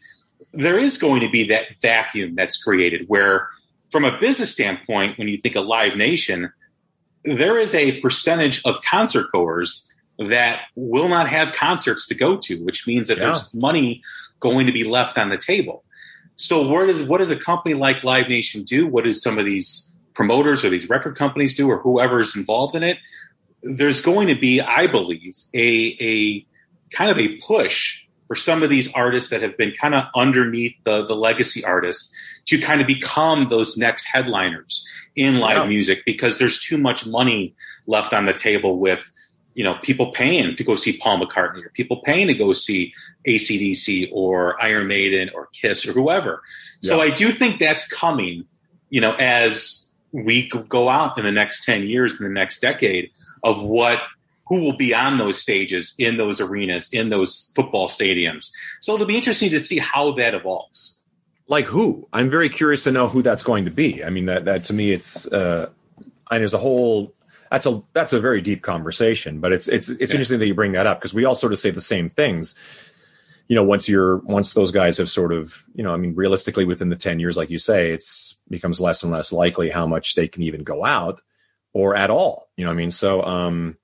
Speaker 2: there is going to be that vacuum that's created where from a business standpoint when you think of live nation there is a percentage of concert goers that will not have concerts to go to which means that yeah. there's money going to be left on the table so where does what does a company like Live Nation do? What does some of these promoters or these record companies do or whoever is involved in it? There's going to be, I believe, a a kind of a push for some of these artists that have been kind of underneath the, the legacy artists to kind of become those next headliners in live music because there's too much money left on the table with you know, people paying to go see Paul McCartney or people paying to go see ACDC or Iron Maiden or Kiss or whoever. Yeah. So I do think that's coming, you know, as we go out in the next 10 years, in the next decade of what, who will be on those stages, in those arenas, in those football stadiums. So it'll be interesting to see how that evolves.
Speaker 3: Like who? I'm very curious to know who that's going to be. I mean, that, that to me, it's, uh, and there's a whole that's a that's a very deep conversation. But it's it's it's yeah. interesting that you bring that up because we all sort of say the same things. You know, once you're once those guys have sort of you know, I mean, realistically, within the ten years, like you say, it's becomes less and less likely how much they can even go out or at all. You know, I mean, so um,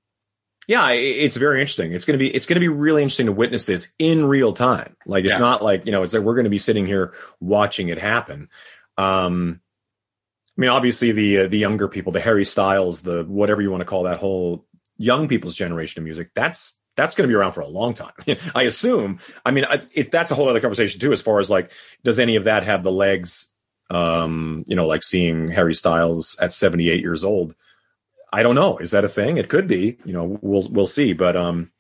Speaker 3: yeah, it's very interesting. It's gonna be it's gonna be really interesting to witness this in real time. Like it's yeah. not like you know, it's like we're gonna be sitting here watching it happen. Um, I mean, obviously the uh, the younger people, the Harry Styles, the whatever you want to call that whole young people's generation of music, that's that's going to be around for a long time. <laughs> I assume. I mean, it, that's a whole other conversation too, as far as like, does any of that have the legs? Um, you know, like seeing Harry Styles at 78 years old. I don't know. Is that a thing? It could be. You know, we'll we'll see. But um,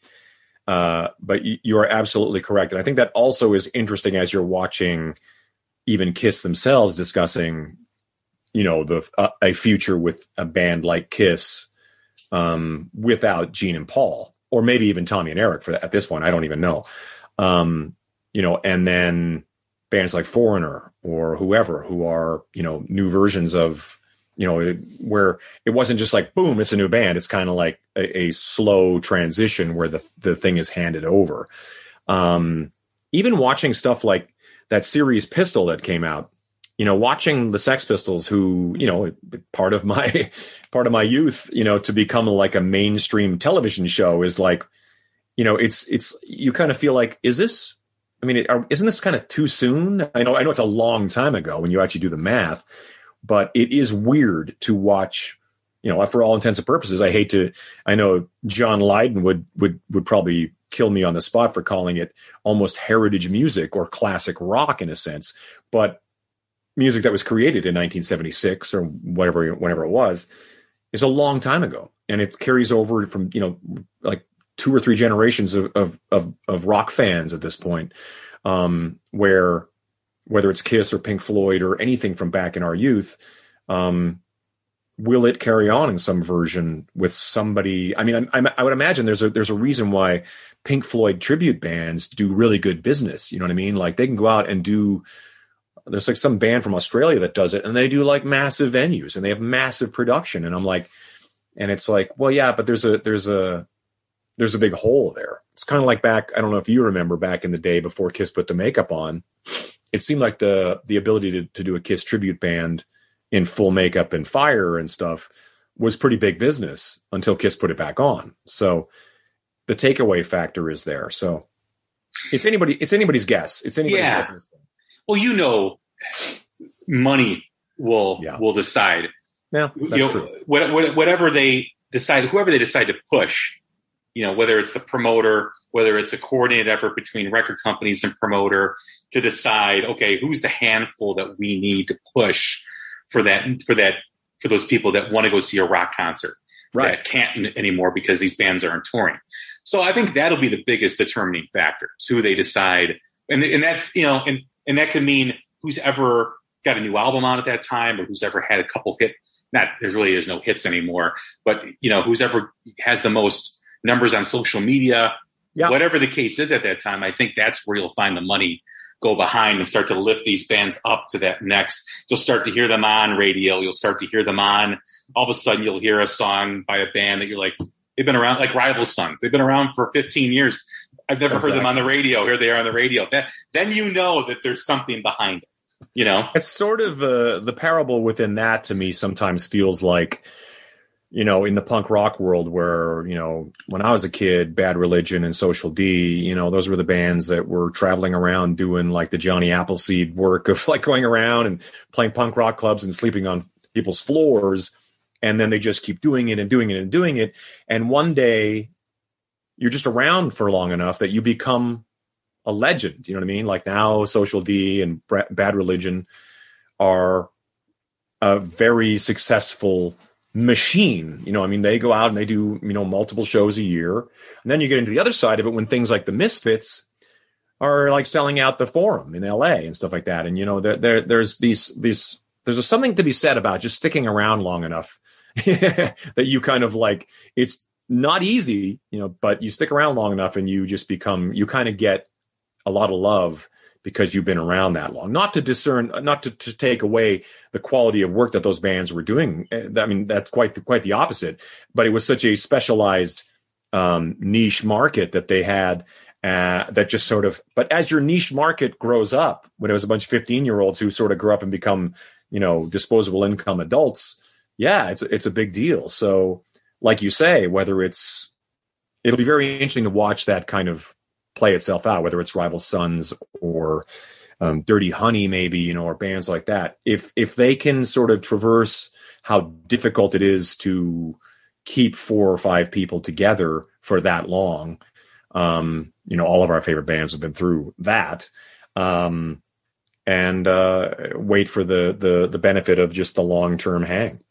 Speaker 3: uh, but you are absolutely correct, and I think that also is interesting as you're watching even Kiss themselves discussing you know the uh, a future with a band like Kiss um, without Gene and Paul, or maybe even Tommy and Eric for that, at this point. I don't even know. Um, you know, and then bands like Foreigner or whoever who are you know new versions of you know where it wasn't just like boom it's a new band it's kind of like a, a, slow transition where the the thing is handed over um, even watching stuff like that series pistol that came out you know, watching the Sex Pistols, who you know, part of my <laughs> part of my youth, you know, to become like a mainstream television show is like, you know, it's it's you kind of feel like, is this? I mean, isn't this kind of too soon? I know, I know, it's a long time ago when you actually do the math, but it is weird to watch. You know, for all intents and purposes, I hate to. I know John Lydon would would would probably kill me on the spot for calling it almost heritage music or classic rock in a sense, but music that was created in 1976 or whatever, whenever it was, is a long time ago, and it carries over from you know like two or three generations of of of, of rock fans at this point, um, where whether it's Kiss or Pink Floyd or anything from back in our youth, um, will it carry on in some version with somebody? I mean, I, I, would imagine there's a there's a reason why Pink Floyd tribute bands do really good business. You know what I mean? Like they can go out and do. There's like some band from Australia that does it, and they do like massive venues and they have massive production. And I'm like, and it's like, well, yeah, but there's a there's a there's a big hole there. It's kind of like back. I don't know if you remember back in the day before Kiss put the makeup on. It seemed like the the ability to to do a Kiss tribute band in full makeup and fire and stuff was pretty big business until Kiss put it back on. So the takeaway factor is there. So it's anybody it's anybody's guess. It's anybody's yeah. guess.
Speaker 2: Well, you know, money will yeah. will decide.
Speaker 3: Yeah, that's you know, true.
Speaker 2: Whatever they decide, whoever they decide to push, you know, whether it's the promoter, whether it's a coordinated effort between record companies and promoter to decide, okay, who's the handful that we need to push for that for that for those people that want to go see a rock concert
Speaker 3: right.
Speaker 2: that can't anymore because these bands aren't touring. So I think that'll be the biggest determining factor. So who they decide, and and that's you know, and and that could mean who's ever got a new album on at that time, or who's ever had a couple hit. Not there really is no hits anymore, but you know, who's ever has the most numbers on social media. Yeah. Whatever the case is at that time, I think that's where you'll find the money go behind and start to lift these bands up to that next. You'll start to hear them on radio. You'll start to hear them on. All of a sudden, you'll hear a song by a band that you're like, they've been around, like Rival Sons. They've been around for 15 years. I've never exactly. heard them on the radio. Here they are on the radio. Then, then you know that there's something behind it. You know,
Speaker 3: it's sort of uh, the parable within that to me sometimes feels like you know, in the punk rock world where, you know, when I was a kid, Bad Religion and Social D, you know, those were the bands that were traveling around doing like the Johnny Appleseed work of like going around and playing punk rock clubs and sleeping on people's floors. And then they just keep doing it and doing it and doing it. And one day you're just around for long enough that you become a legend. You know what I mean? Like now Social D and Bad Religion are a very successful machine. You know, I mean, they go out and they do, you know, multiple shows a year. And then you get into the other side of it when things like the Misfits are like selling out the forum in LA and stuff like that. And, you know, there, there there's these, these, there's something to be said about just sticking around long enough <laughs> that you kind of like, it's not easy, you know, but you stick around long enough and you just become, you kind of get a lot of love because you've been around that long. Not to discern, not to, to take away the quality of work that those bands were doing. Eh, I mean, that's quite the, quite the opposite. But it was such a specialized um, niche market that they had uh, that just sort of. But as your niche market grows up, when it was a bunch of fifteen year olds who sort of grew up and become, you know, disposable income adults, yeah, it's it's a big deal. So, like you say, whether it's it'll be very interesting to watch that kind of play itself out, whether it's Rival Sons or um, Dirty Honey, maybe you know, or bands like that. If if they can sort of traverse how difficult it is to keep four or five people together for that long, um, you know, all of our favorite bands have been through that. Um, and uh, wait for the the the benefit of just the long term hang.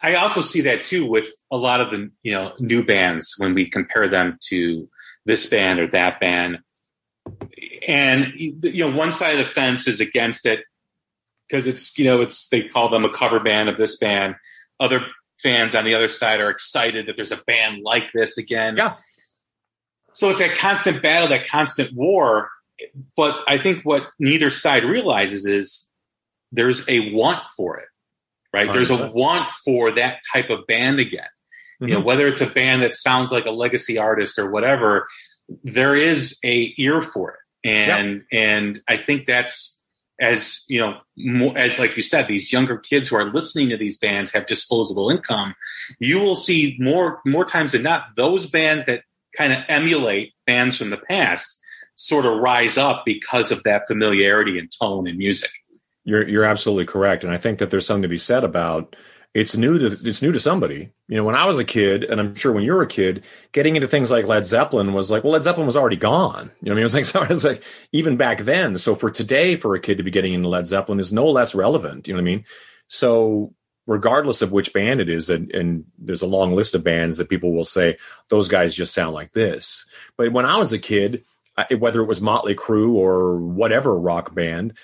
Speaker 2: I also see that too with a lot of the you know new bands when we compare them to this band or that band. And you know, one side of the fence is against it because it's you know it's they call them a cover band of this band. Other fans on the other side are excited that there's a band like this again.
Speaker 3: Yeah.
Speaker 2: So it's that constant battle, that constant war. But I think what neither side realizes is there's a want for it, right? 100%. There's a want for that type of band again. Mm-hmm. You know, mm-hmm. whether it's a band that sounds like a legacy artist or whatever, there is a ear for it. And and I think that's as you know, more, as like you said, these younger kids who are listening to these bands have disposable income. You will see more more times than not those bands that kind of emulate bands from the past sort of rise up because of that familiarity and tone and music.
Speaker 3: You're you're absolutely correct, and I think that there's something to be said about it's new to it's new to somebody. You know, when I was a kid, and I'm sure when you were a kid, getting into things like Led Zeppelin was like, well, Led Zeppelin was already gone. You know, I mean, <laughs> it was like, so it was like even back then. So for today, for a kid to be getting into Led Zeppelin is no less relevant. You know what I mean? So regardless of which band it is, and, and there's a long list of bands that people will say those guys just sound like this. But when I was a kid, whether it was Motley Crue or whatever rock band,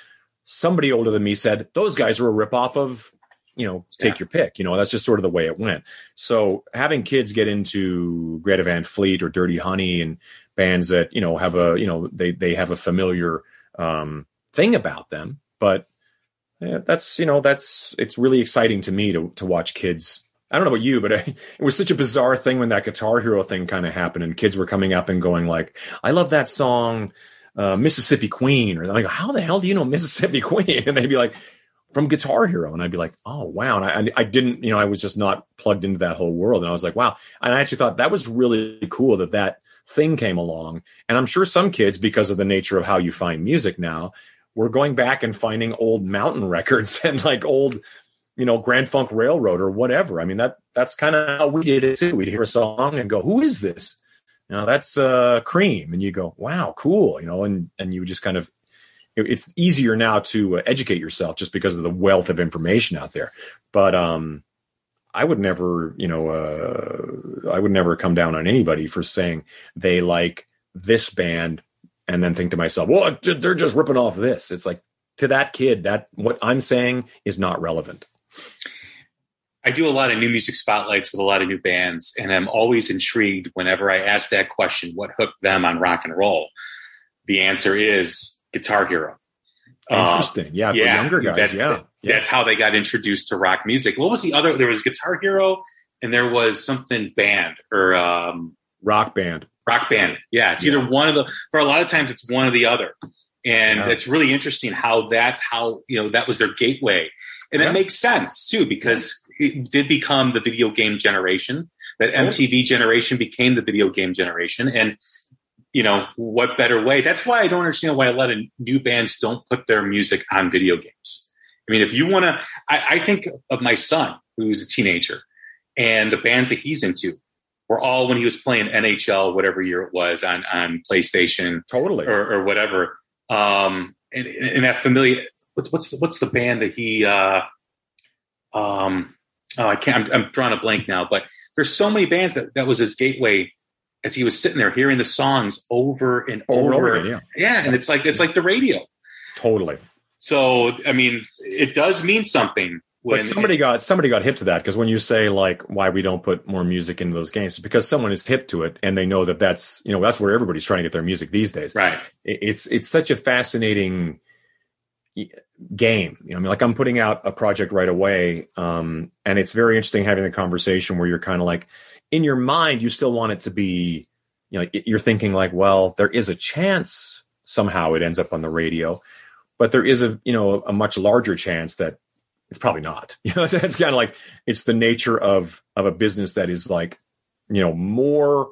Speaker 3: somebody older than me said those guys are a ripoff of you know take yeah. your pick. You know that's just sort of the way it went. So having kids get into greta van fleet or dirty honey and bands that you know have a you know they they have a familiar um thing about them but yeah, that's you know that's it's really exciting to me to to watch kids. I don't know about you, but <laughs> it was such a bizarre thing when that Guitar Hero thing kind of happened, and kids were coming up and going like, "I love that song, uh, Mississippi Queen," or like, "How the hell do you know Mississippi <laughs> Queen?" And they'd be like, "From Guitar Hero," and I'd be like, "Oh wow!" And I, I didn't, you know, I was just not plugged into that whole world, and I was like, "Wow!" And I actually thought that was really cool that that thing came along, and I'm sure some kids, because of the nature of how you find music now, we're going back and finding old mountain <laughs> records and like old you know grand funk railroad or whatever i mean that that's kind of how we did it too we'd hear a song and go who is this you know that's uh cream and you go wow cool you know and and you just kind of it's easier now to uh, educate yourself just because of the wealth of information out there but um i would never you know uh i would never come down on anybody for saying they like this band and then think to myself, well, they're just ripping off this. It's like to that kid, that what I'm saying is not relevant.
Speaker 2: I do a lot of new music spotlights with a lot of new bands, and I'm always intrigued whenever I ask that question, what hooked them on rock and roll? The answer is Guitar Hero.
Speaker 3: Interesting. Uh, yeah, yeah, younger guys. That, yeah.
Speaker 2: yeah. That's how they got introduced to rock music. What was the other? There was Guitar Hero, and there was something band or um,
Speaker 3: rock band.
Speaker 2: Rock band. Yeah, it's yeah. either one of the. For a lot of times, it's one or the other, and yeah. it's really interesting how that's how you know that was their gateway, and yeah. it makes sense too because it did become the video game generation. That MTV generation became the video game generation, and you know what better way? That's why I don't understand why a lot of new bands don't put their music on video games. I mean, if you want to, I, I think of my son who's a teenager and the bands that he's into were all when he was playing NHL, whatever year it was on on PlayStation,
Speaker 3: totally
Speaker 2: or, or whatever. Um, and, and that familiar. What's what's the, what's the band that he? Uh, um, oh, I can't. I'm, I'm drawing a blank now. But there's so many bands that that was his gateway as he was sitting there hearing the songs over and over. over again, yeah. yeah, and it's like it's like the radio.
Speaker 3: Totally.
Speaker 2: So I mean, it does mean something
Speaker 3: when but somebody it, got somebody got hip to that because when you say like why we don't put more music into those games, it's because someone is hip to it and they know that that's you know that's where everybody's trying to get their music these days.
Speaker 2: Right.
Speaker 3: It's it's such a fascinating game. You know, I mean, like I'm putting out a project right away, um, and it's very interesting having the conversation where you're kind of like in your mind you still want it to be, you know, you're thinking like, well, there is a chance somehow it ends up on the radio, but there is a you know a much larger chance that it's probably not. <laughs> You know, it's, it's kind of like it's the nature of of a business that is like, you know, more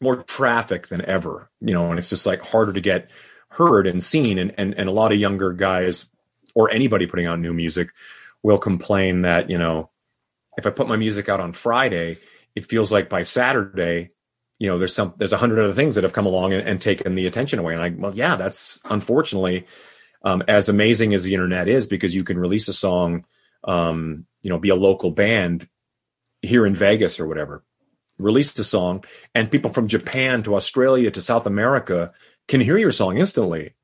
Speaker 3: more traffic than ever. You know, and it's just like harder to get heard and seen. And and and a lot of younger guys or anybody putting out new music will complain that you know, if I put my music out on Friday, it feels like by Saturday you know there's some there's a hundred other things that have come along and, and, taken the attention away and i well yeah that's unfortunately um, as amazing as the internet is, because you can release a song, um, you know, be a local band here in Vegas or whatever, release a song, and people from Japan to Australia to South America can hear your song instantly.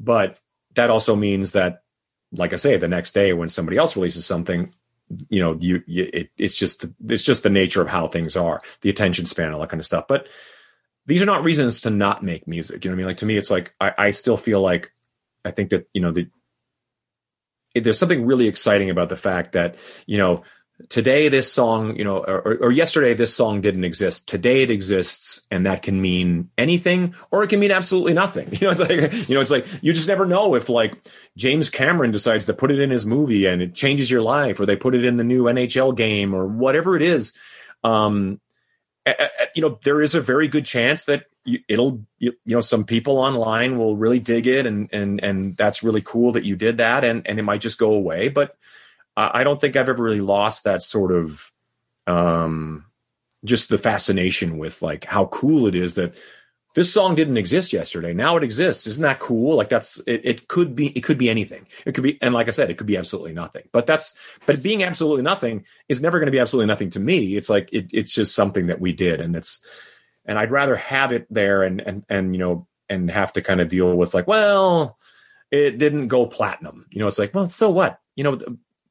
Speaker 3: But that also means that, like I say, the next day when somebody else releases something, you know, you, you it, it's just it's just the nature of how things are, the attention span, all that kind of stuff. But these are not reasons to not make music. You know what I mean? Like to me, it's like I, I still feel like I think that you know the there's something really exciting about the fact that you know today this song you know or, or, yesterday this song didn't exist. Today it exists and that can mean anything or it can mean absolutely nothing. <laughs> You know it's like you know it's like you just never know if like james cameron decides to put it in his movie and it changes your life or they put it in the new nhl game or whatever it is. Um you know there is a very good chance that it'll you, know some people online will really dig it and and and that's really cool that you did that and and it might just go away but I, don't think I've ever really lost that sort of um, just the fascination with like how cool it is that this song didn't exist yesterday. Now it exists. Isn't that cool? Like that's it, it could be it could be anything. It could be and like I said, it could be absolutely nothing. But that's but being absolutely nothing is never going to be absolutely nothing to me. It's like it, it's just something that we did and it's and I'd rather have it there and and and you know and have to kind of deal with like, well, it didn't go platinum. You know, it's like, well, so what? You know,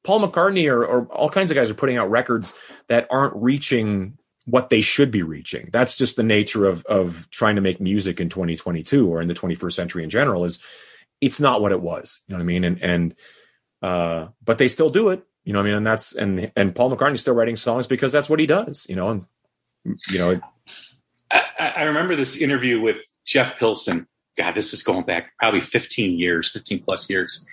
Speaker 3: Paul McCartney or, or all kinds of guys are putting out records that aren't reaching what they should be reaching. That's just the nature of of trying to make music in 2022 or in the 21st century in general. Is it's not what it was. You know what I mean? And and uh, but they still do it. You know what I mean? And that's and and Paul McCartney's still writing songs because that's what he does. You know, and you know.
Speaker 2: I, I remember this interview with Jeff Pilson. God, this is going back probably 15 years, 15 plus years,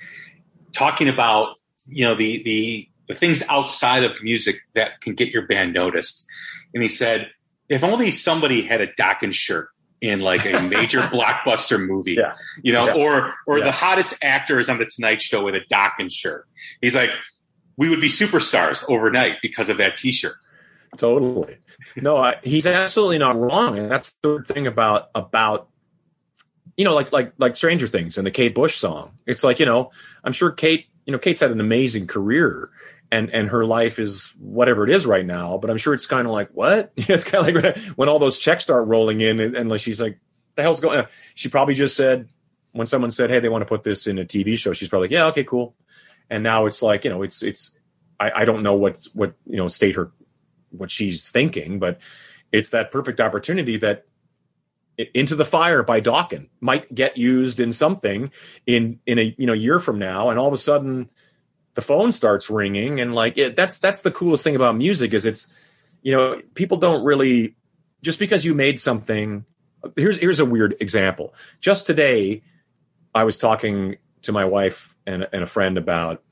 Speaker 2: talking about you know the the the things outside of music that can get your band noticed and he said, if only somebody had a Dokken shirt in like a <laughs> major blockbuster movie,
Speaker 3: yeah.
Speaker 2: you know,
Speaker 3: yeah.
Speaker 2: or or
Speaker 3: yeah.
Speaker 2: the hottest actor is on the Tonight Show with a Dokken shirt. He's like, we would be superstars overnight because of that T-shirt.
Speaker 3: Totally. No, I, he's absolutely not wrong, and that's the thing about about you know, like like like Stranger Things and the Kate Bush song. It's like you know, I'm sure Kate, you know, Kate's had an amazing career, and and her life is whatever it is right now. But I'm sure it's kind of like what <laughs> it's kind of like when, all those checks start rolling in, and, and like she's like, "The hell's going?" on? Uh, she probably just said when someone said, "Hey, they want to put this in a TV show," she's probably like, "Yeah, okay, cool." And now it's like you know, it's it's I, I don't know what what you know state her what she's thinking, but it's that perfect opportunity that into the fire by Dokken might get used in something in in a you know year from now, and all of a sudden the phone starts ringing and like it, that's that's the coolest thing about music is it's you know people don't really just because you made something here's here's a weird example. Just today i was talking to my wife and, and a friend about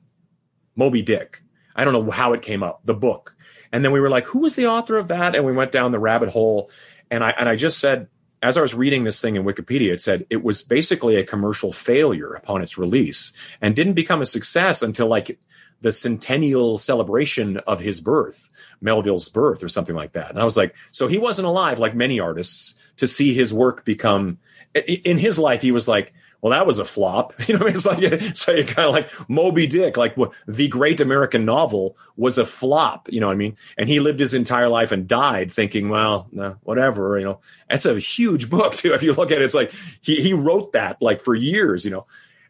Speaker 3: moby dick. I don't know how it came up the book. And then we were like who was the author of that? And we went down the rabbit hole and i and i just said as I was reading this thing in Wikipedia, it said it was basically a commercial failure upon its release and didn't become a success until like the centennial celebration of his birth, Melville's birth, or something like that. And I was like, so he wasn't alive like many artists to see his work become. In his life, he was like, well, that was a flop. <laughs> You know, I mean? it's like so you kind of like Moby Dick, like the great American novel was a flop. You know what I mean? And he lived his entire life and died thinking, well, no, whatever. You know, it's a huge book <laughs> too. If you look at it, it's like he he wrote that like for years. You know,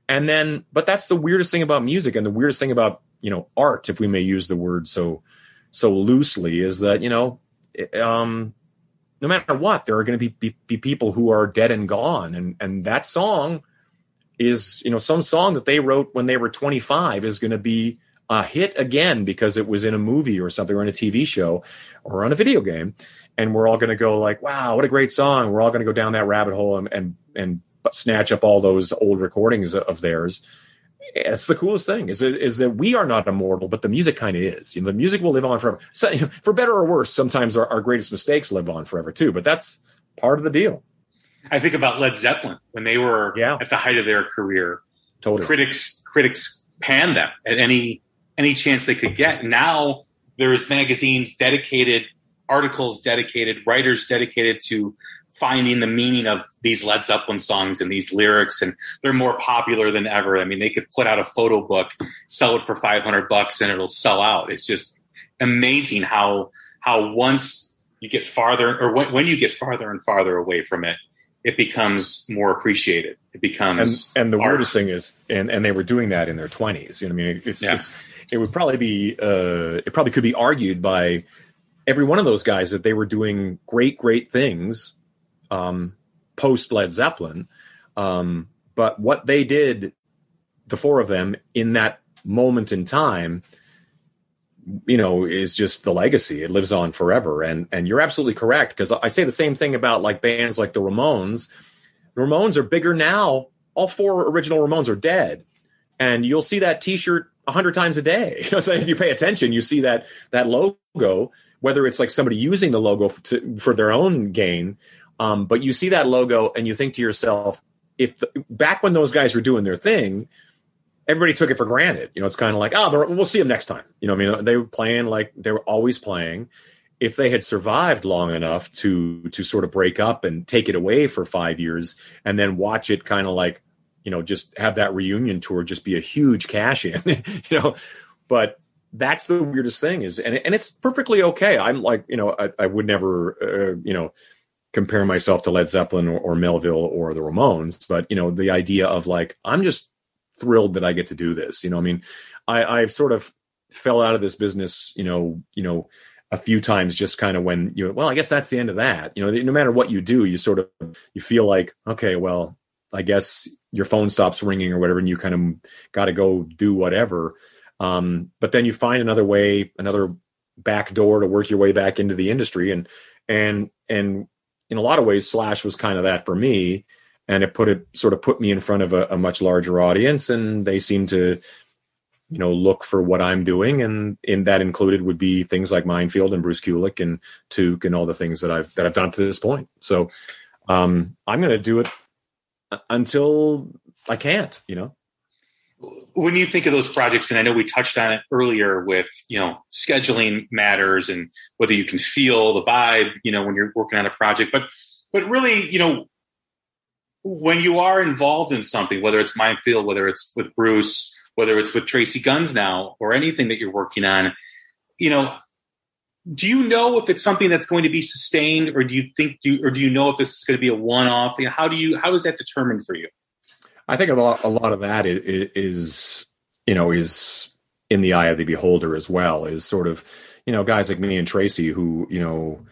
Speaker 3: and then but that's the weirdest thing about music and the weirdest thing about you know art, if we may use the word so so loosely, is that you know. Um, no matter what, there are going to be, be, be people who are dead and gone, and and that song is you know some song that they wrote when they were 25 is going to be a hit again because it was in a movie or something or in a TV show or on a video game and we're all going to go like wow what a great song we're all going to go down that rabbit hole and and, and snatch up all those old recordings of theirs it's the coolest thing is that, is that we are not immortal, but the music kind of is. You know, the music will live on forever. So, you <laughs> know, for better or worse, sometimes our, our greatest mistakes live on forever too. But that's part of the deal.
Speaker 2: I think about Led Zeppelin when they were
Speaker 3: yeah.
Speaker 2: at the height of their career.
Speaker 3: Totally.
Speaker 2: Critics critics panned them at any any chance they could get. Now there's magazines dedicated, articles dedicated, writers dedicated to finding the meaning of these Led Zeppelin songs and these lyrics, and they're more popular than ever. I mean, they could put out a photo book, sell it for 500 bucks, and it'll sell out. It's just amazing how how once you get farther, or when, when you get farther and farther away from it, it becomes more appreciated. It becomes
Speaker 3: and, and the
Speaker 2: art.
Speaker 3: weirdest thing is, and and they were doing that in their twenties. You know, what I mean, it's,
Speaker 2: Yeah.
Speaker 3: it's it would probably be uh, it probably could be argued by every one of those guys that they were doing great great things um, post Led Zeppelin, um, but what they did, the four of them in that moment in time you know is just the legacy. It lives on forever. And and you're absolutely correct because i say the same thing about like bands like the ramones. The ramones are bigger now. All four original ramones are dead. And you'll see that t-shirt a hundred times a day. <laughs> You know so if you pay attention you see that that logo whether it's like somebody using the logo f- to, for their own gain um, but you see that logo and you think to yourself if the, back when those guys were doing their thing everybody took it for granted. You know, it's kind of like, oh, we'll see them next time. You know, I mean, they were playing like they were always playing. If they had survived long enough to to sort of break up and take it away for five years, and then watch it kind of like, you know, just have that reunion tour just be a huge cash in, <laughs> you know, but that's the weirdest thing is, and and it's perfectly okay. I'm like, you know, I, I would never, uh, you know, compare myself to Led Zeppelin or, or Melville or the Ramones, but you know, the idea of like, I'm just thrilled that I get to do this. You know, I mean, I, I've sort of fell out of this business, you know, you know, a few times just kind of when you well, I guess that's the end of that. You know, no matter what you do, you sort of you feel like, okay, well, I guess your phone stops ringing or whatever, and you kind of got to go do whatever. Um, but then you find another way, another back door to work your way back into the industry. And, and, and in a lot of ways, Slash was kind of that for me. And it put it sort of put me in front of a, a much larger audience and they seem to, you know, look for what I'm doing. And in that included would be things like minefield and Bruce Kulick and Toque and all the things that I've, that I've done to this point. So, um, I'm going to do it until I can't, you know?
Speaker 2: when you think of those projects, and I know we touched on it earlier with, you know, scheduling matters and whether you can feel the vibe, you know, when you're working on a project, but, but really, you know, when you are involved in something, whether it's Mindfield, whether it's with Bruce, whether it's with Tracii Guns now, or anything that you're working on, you know, do you know if it's something that's going to be sustained, or do you think, do, or do you know if this is going to be a one-off? You know, how do you, how is that determined for you?
Speaker 3: I think a lot, a lot of that is, is, you know, is in the eye of the beholder as well. Is sort of, you know, guys like me and Tracy who, you know,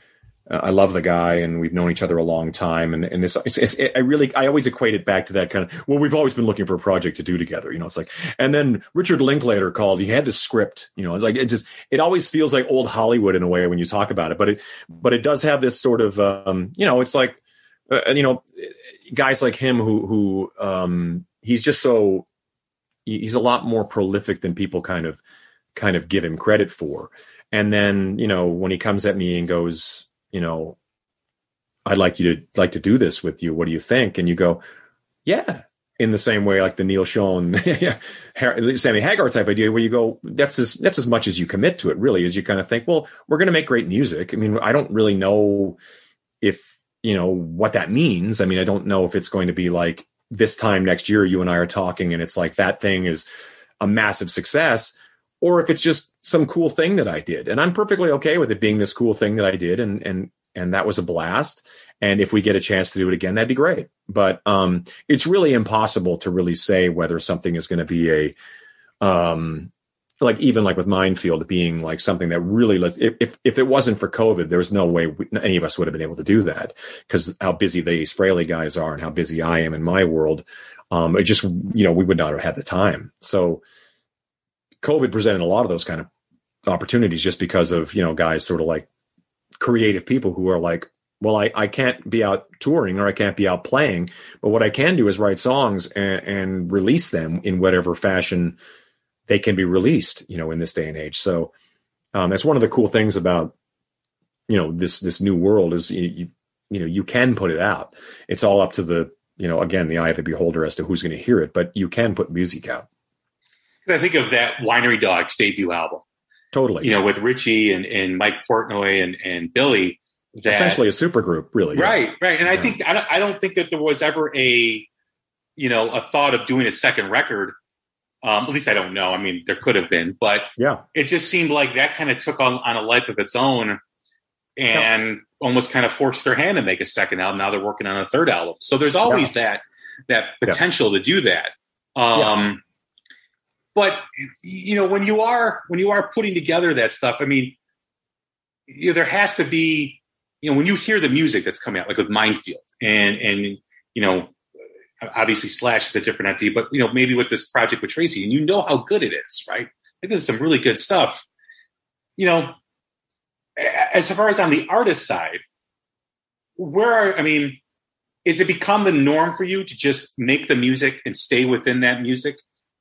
Speaker 3: I love the guy and we've known each other a long time. And, and this, it's, it's, it, I really, I always equate it back to that kind of, well, we've always been looking for a project to do together. You know, it's like, and then Richard Linklater called, he had the script, you know, it's like, it just, it always feels like old Hollywood in a way when you talk about it, but it, but it does have this sort of, um, you know, it's like, uh, you know, guys like him who who um, he's just so he's a lot more prolific than people kind of kind of give him credit for. And then you know when he comes at me and goes, you know, I'd like you to like to do this with you. What do you think? And you go, yeah. In the same way, like the Neal Schon, <laughs> Sammy Hagar type idea, where you go, that's as that's as much as you commit to it. Really, is you kind of think, well, we're going to make great music. I mean, I don't really know if you know what that means. I mean, I don't know if it's going to be like this time next year, you and I are talking, and it's like that thing is a massive success, or if it's just some cool thing that I did, and I'm perfectly okay with it being this cool thing that I did, and and and that was a blast. And if we get a chance to do it again, that'd be great. But um, it's really impossible to really say whether something is going to be a um, like even like with minefield being like something that really if if it wasn't for COVID, there was no way we, any of us would have been able to do that because how busy the Israeli guys are and how busy I am in my world. Um, it just you know we would not have had the time. So COVID presented a lot of those kind of opportunities just because of you know guys sort of like creative people who are like well I, I can't be out touring or i can't be out playing but what i can do is write songs and, and release them in whatever fashion they can be released, you know, in this day and age. So um, that's one of the cool things about you know this this new world is you, you, you know you can put it out. It's all up to the you know again the eye of the beholder as to who's going to hear it, but you can put music out.
Speaker 2: I think of that Winery Dogs debut album.
Speaker 3: Totally.
Speaker 2: You know, with Richie and, and Mike Portnoy and, and Billy.
Speaker 3: That, Essentially a super group, really.
Speaker 2: Right, yeah. right. And yeah. I think I don't, I don't think that there was ever a you know a thought of doing a second record um, at least I don't know. I mean, there could have been, but
Speaker 3: yeah,
Speaker 2: it just seemed like that kind of took on, on a life of its own and yeah. almost kind of forced their hand to make a second album. Now they're working on a third album. So there's always that, that potential to do that. Um, but you know, when you are, when you are putting together that stuff, I mean, you know, there has to be, you know, when you hear the music that's coming out, like with Mindfield and, and, you know, obviously Slash is a different entity, but you know, maybe with this project with Tracii and you know how good it is, right? Like this is some really good stuff. You know, as far as on the artist side, where are I mean, is it become the norm for you to just make the music and stay within that music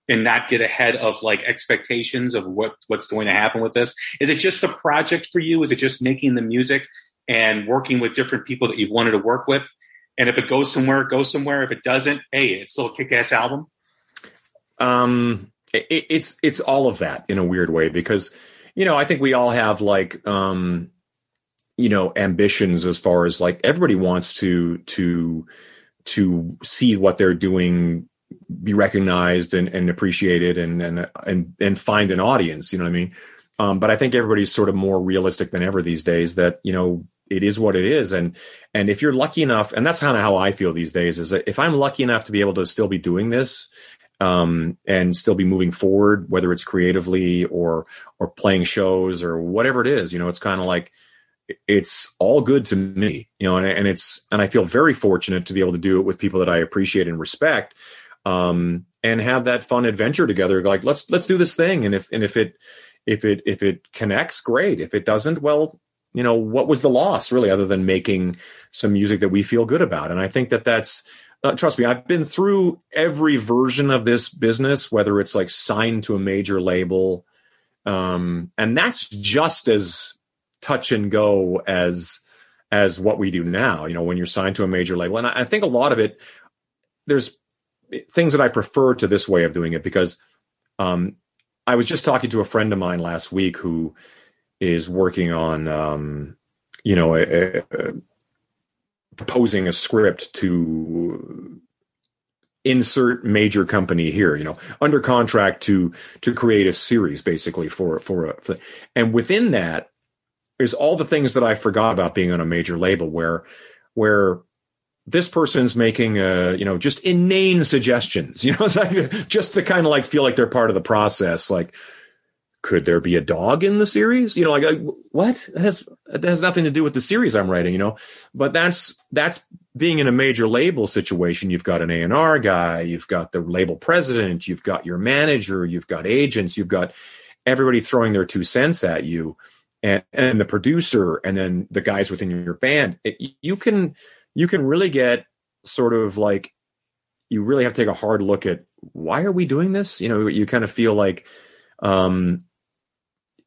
Speaker 2: and not get ahead of like expectations of what what's going to happen with this? Is it just a project for you? Is it just making the music and working with different people that you've wanted to work with? And if it goes somewhere, it goes somewhere. If it doesn't, hey, it's still a kick ass album.
Speaker 3: Um, it, it's it's all of that in a weird way because you know I think we all have like um, you know ambitions as far as like everybody wants to to to see what they're doing be recognized and, and appreciated and and and and find an audience. You know what I mean? Um, but I think everybody's sort of more realistic than ever these days. That you know it is what it is, and and if you're lucky enough, and that's kind of how I feel these days, is that if I'm lucky enough to be able to still be doing this um, and still be moving forward, whether it's creatively or or playing shows or whatever it is. You know, it's kind of like it's all good to me. You know, and, and it's and I feel very fortunate to be able to do it with people that I appreciate and respect, um, and have that fun adventure together. Like let's let's do this thing, and if and if it if it if it connects, great. If it doesn't, well, you know, what was the loss really, other than making some music that we feel good about? And I think that that's uh, trust me, I've been through every version of this business, whether it's like signed to a major label, um, and that's just as touch and go as as what we do now. You know, when you're signed to a major label, and I, I think a lot of it, there's things that I prefer to this way of doing it because um, I was just talking to a friend of mine last week who is working on, um, you know, a, a, proposing a script to insert major company here you know under contract to to create a series basically for for, a, for and within that is all the things that i forgot about being on a major label where where this person's making uh you know just inane suggestions <laughs> you know just to kind of like feel like they're part of the process like could there be a dog in the series? You know, like, like what? It has it has nothing to do with the series I'm writing, you know. But that's that's being in a major label situation. You've got an A and R guy, you've got the label president, you've got your manager, you've got agents, you've got everybody throwing their two cents at you, and and the producer, and then the guys within your band. It, you can you can really get sort of like you really have to take a hard look at why are we doing this? You know, you kind of feel like um,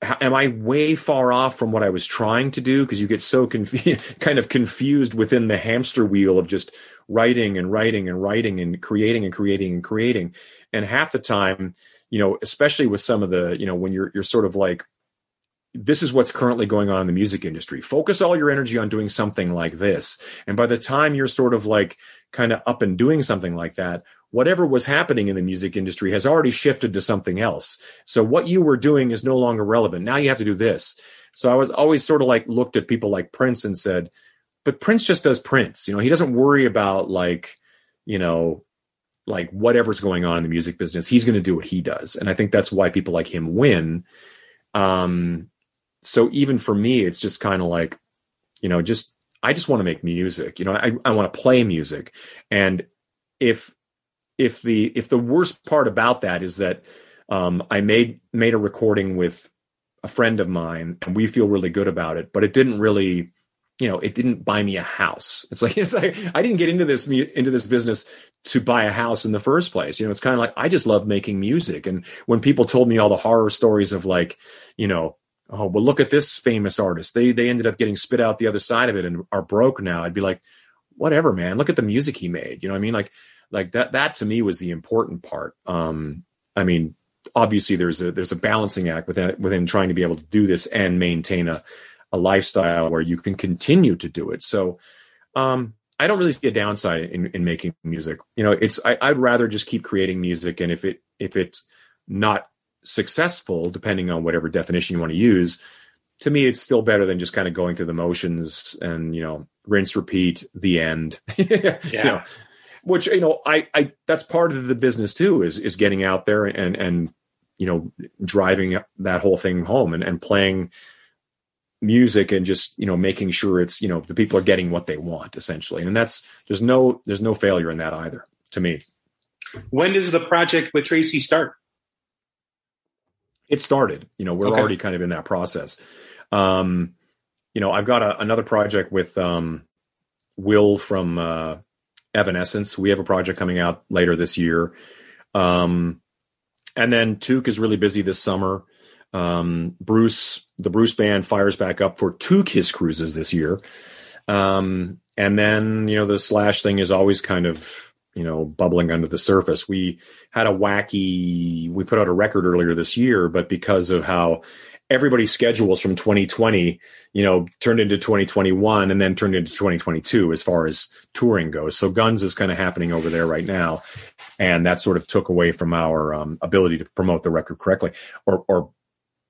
Speaker 3: am I way far off from what I was trying to do? Because you get so <laughs> kind of confused within the hamster wheel of just writing and writing and writing and creating and creating and creating. And half the time, you know, especially with some of the, you know, when you're you're sort of like, this is what's currently going on in the music industry. Focus all your energy on doing something like this. And by the time you're sort of like kind of up and doing something like that, whatever was happening in the music industry has already shifted to something else. So what you were doing is no longer relevant. Now you have to do this. So I was always sort of like looked at people like Prince and said, but Prince just does Prince. You know, he doesn't worry about like, you know, like whatever's going on in the music business. He's going to do what he does. And I think that's why people like him win. Um, so even for me, it's just kind of like, you know, just I just want to make music. You know, I, I want to play music. And if if the if the worst part about that is that um, I made made a recording with a friend of mine and we feel really good about it, but it didn't really, you know, it didn't buy me a house. It's like <laughs> it's like I didn't get into this into this business to buy a house in the first place. You know, it's kind of like I just love making music. And when people told me all the horror stories of like, you know, oh well, look at this famous artist. They they ended up getting spit out the other side of it and are broke now. I'd be like, whatever, man. Look at the music he made. You know what I mean? Like like that that to me was the important part um i mean obviously there's a there's a balancing act within within trying to be able to do this and maintain a a lifestyle where you can continue to do it so um i don't really see a downside in, in making music you know it's I, i'd rather just keep creating music and if it if it's not successful depending on whatever definition you want to use to me it's still better than just kind of going through the motions and you know rinse repeat the end. <laughs> Yeah. you know which you know I I that's part of the business too is is getting out there and and you know driving that whole thing home and and playing music and just you know making sure it's you know the people are getting what they want essentially. And that's there's no there's no failure in that either to me.
Speaker 2: When does the project with Tracii start
Speaker 3: it started you know we're okay. already kind of in that process um you know i've got a, another project with um will from uh Evanescence. We have a project coming out later this year. Um, and then Toque is really busy this summer. Um, Bruce, the Bruce band fires back up for two Kiss cruises this year. Um, and then, you know, the Slash thing is always kind of you know, bubbling under the surface. We had a wacky, we put out a record earlier this year, but because of how everybody's schedules from 2020, you know, turned into 2021 and then turned into 2022 as far as touring goes. So Guns is kind of happening over there right now. And that sort of took away from our um, ability to promote the record correctly or, or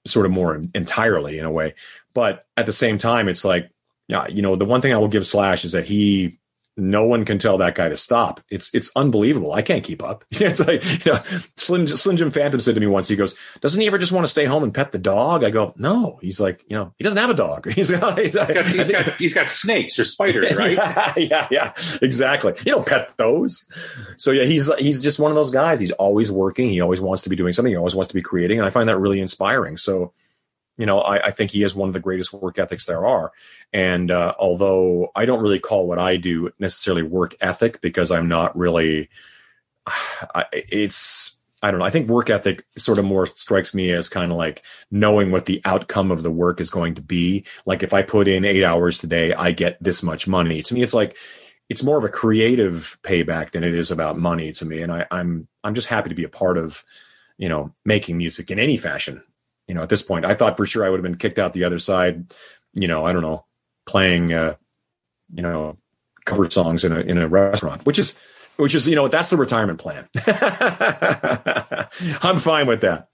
Speaker 3: sort of more entirely in a way. But at the same time, it's like, yeah, you know, the one thing I will give Slash is that he no one can tell that guy to stop. It's it's unbelievable. I can't keep up. <laughs> it's like you know, Slim, Slim Jim Phantom said to me once. He goes, "Doesn't he ever just want to stay home and pet the dog?" I go, "No." He's like, you know, he doesn't have a dog. <laughs> He's got he's
Speaker 2: got, he's got, he's got snakes or spiders, right? <laughs>
Speaker 3: yeah, yeah, yeah, exactly. You don't pet those. So yeah, he's he's just one of those guys. He's always working. He always wants to be doing something. He always wants to be creating, and I find that really inspiring. So you know, I, I, think he has one of the greatest work ethics there are. And uh, although I don't really call what I do necessarily work ethic because I'm not really, <sighs> I, it's I don't know. I think work ethic sort of more strikes me as kind of like knowing what the outcome of the work is going to be. Like if I put in eight hours today, I get this much money. To me, it's like it's more of a creative payback than it is about money to me. And I, I'm I'm just happy to be a part of, you know, making music in any fashion you know, at this point, I thought for sure I would have been kicked out the other side. You know, I don't know, playing, uh, you know, cover songs in a in a restaurant, which is which is you know that's the retirement plan. <laughs> I'm fine with that.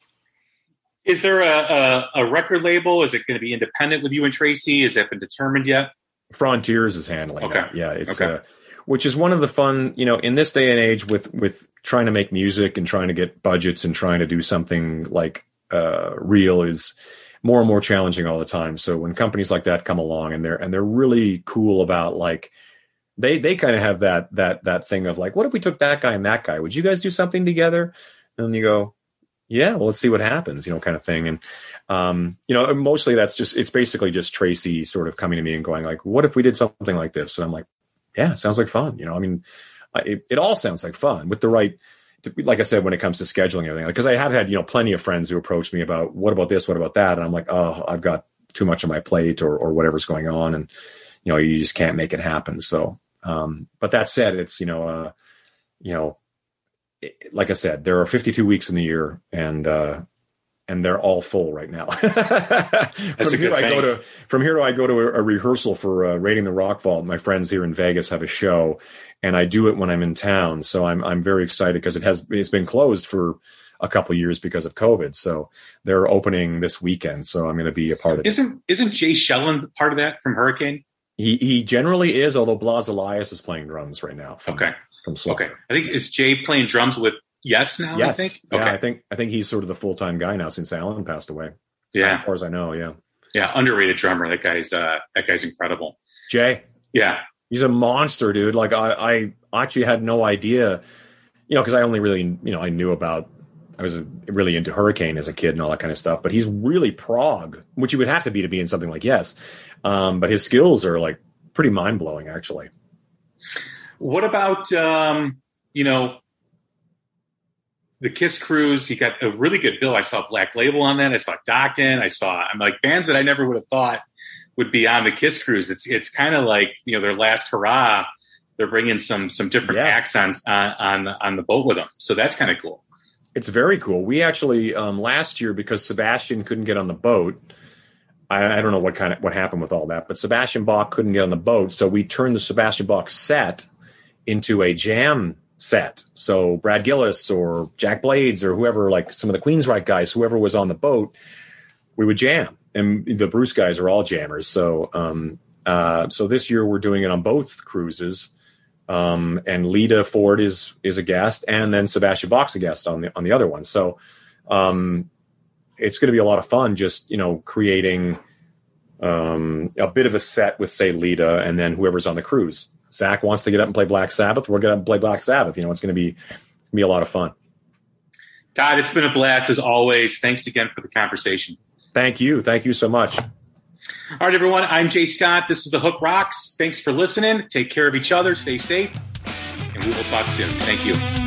Speaker 2: Is there a, a, a record label? Is it going to be independent with you and Tracii? Has that been determined yet?
Speaker 3: Frontiers is handling.
Speaker 2: Okay.
Speaker 3: That. Yeah, it's
Speaker 2: okay.
Speaker 3: uh, which is one of the fun, you know, in this day and age with with trying to make music and trying to get budgets and trying to do something like uh, real is more and more challenging all the time. So when companies like that come along and they're and they're really cool about like they they kind of have that that that thing of like, what if we took that guy and that guy? Would you guys do something together? And you go, yeah, well, let's see what happens, you know, kind of thing. And um, you know, mostly that's just it's basically just Tracii sort of coming to me and going like, what if we did something like this? And I'm like, yeah, sounds like fun. You know, I mean, it, it all sounds like fun with the right like I said, when it comes to scheduling everything, because like, I have had, you know, plenty of friends who approach me about what about this, what about that. And I'm like, oh, I've got too much on my plate or, or whatever's going on. And, you know, you just can't make it happen. So, um, but that said, it's, you know, uh, you know, it, like I said, there are 52 weeks in the year and, uh, and they're all full right now. <laughs> from here, I go to from here, I go to a, a rehearsal for uh, raiding the rock vault. My friends here in Vegas have a show, and I do it when I'm in town. So I'm I'm very excited because it has it's been closed for a couple of years because of COVID. So they're opening this weekend. So I'm going to be a part of
Speaker 2: isn't, it. Isn't Jay Schellen part of that from Hurricane?
Speaker 3: He he generally is, although Blas Elias is playing drums right now.
Speaker 2: From, okay.
Speaker 3: From Slaughter.
Speaker 2: Okay. I think is Jay playing drums with Yes now.
Speaker 3: Yes.
Speaker 2: I think.
Speaker 3: Okay. Yeah, I think I think he's sort of the full time guy now since Alan passed away.
Speaker 2: Yeah.
Speaker 3: As far as I know. Yeah.
Speaker 2: Yeah. Underrated drummer. That guy's uh that guy's incredible.
Speaker 3: Jay.
Speaker 2: Yeah.
Speaker 3: He's a monster, dude. Like I, I actually had no idea, you know, because I only really, you know, I knew about, I was really into Hurricane as a kid and all that kind of stuff. But he's really prog, which you would have to be to be in something like Yes. Um, but his skills are like pretty mind blowing, actually.
Speaker 2: What about, um, you know, the Kiss Cruise? He got a really good bill. I saw Black Label on that. I saw Dokken. I saw, I'm like bands that I never would have thought would be on the Kiss Cruise. It's it's kind of like you know their last hurrah. They're bringing some some different yeah. acts on, on on the boat with them, so that's kind of cool.
Speaker 3: It's very cool. We actually um, last year because Sebastian couldn't get on the boat. I, I, don't know what kind of what happened with all that, but Sebastian Bach couldn't get on the boat, so we turned the Sebastian Bach set into a jam set. So Brad Gillis or Jack Blades or whoever, like some of the Queensryche guys, whoever was on the boat, we would jam and the Bruce guys are all jammers. So, um, uh, so this year we're doing it on both cruises. Um, and Lita Ford is is a guest, and then Sebastian Bach's a guest on the on the other one. So, um, it's going to be a lot of fun. Just you know, creating um, a bit of a set with say Lita, and then whoever's on the cruise. Zach wants to get up and play Black Sabbath. We're going to play Black Sabbath. You know, it's going to be be a lot of fun.
Speaker 2: Todd, it's been a blast as always. Thanks again for the conversation.
Speaker 3: Thank you. Thank you so much.
Speaker 2: All right, everyone. I'm Jay Scott. This is The Hook Rocks. Thanks for listening. Take care of each other. Stay safe. And we will talk soon. Thank you.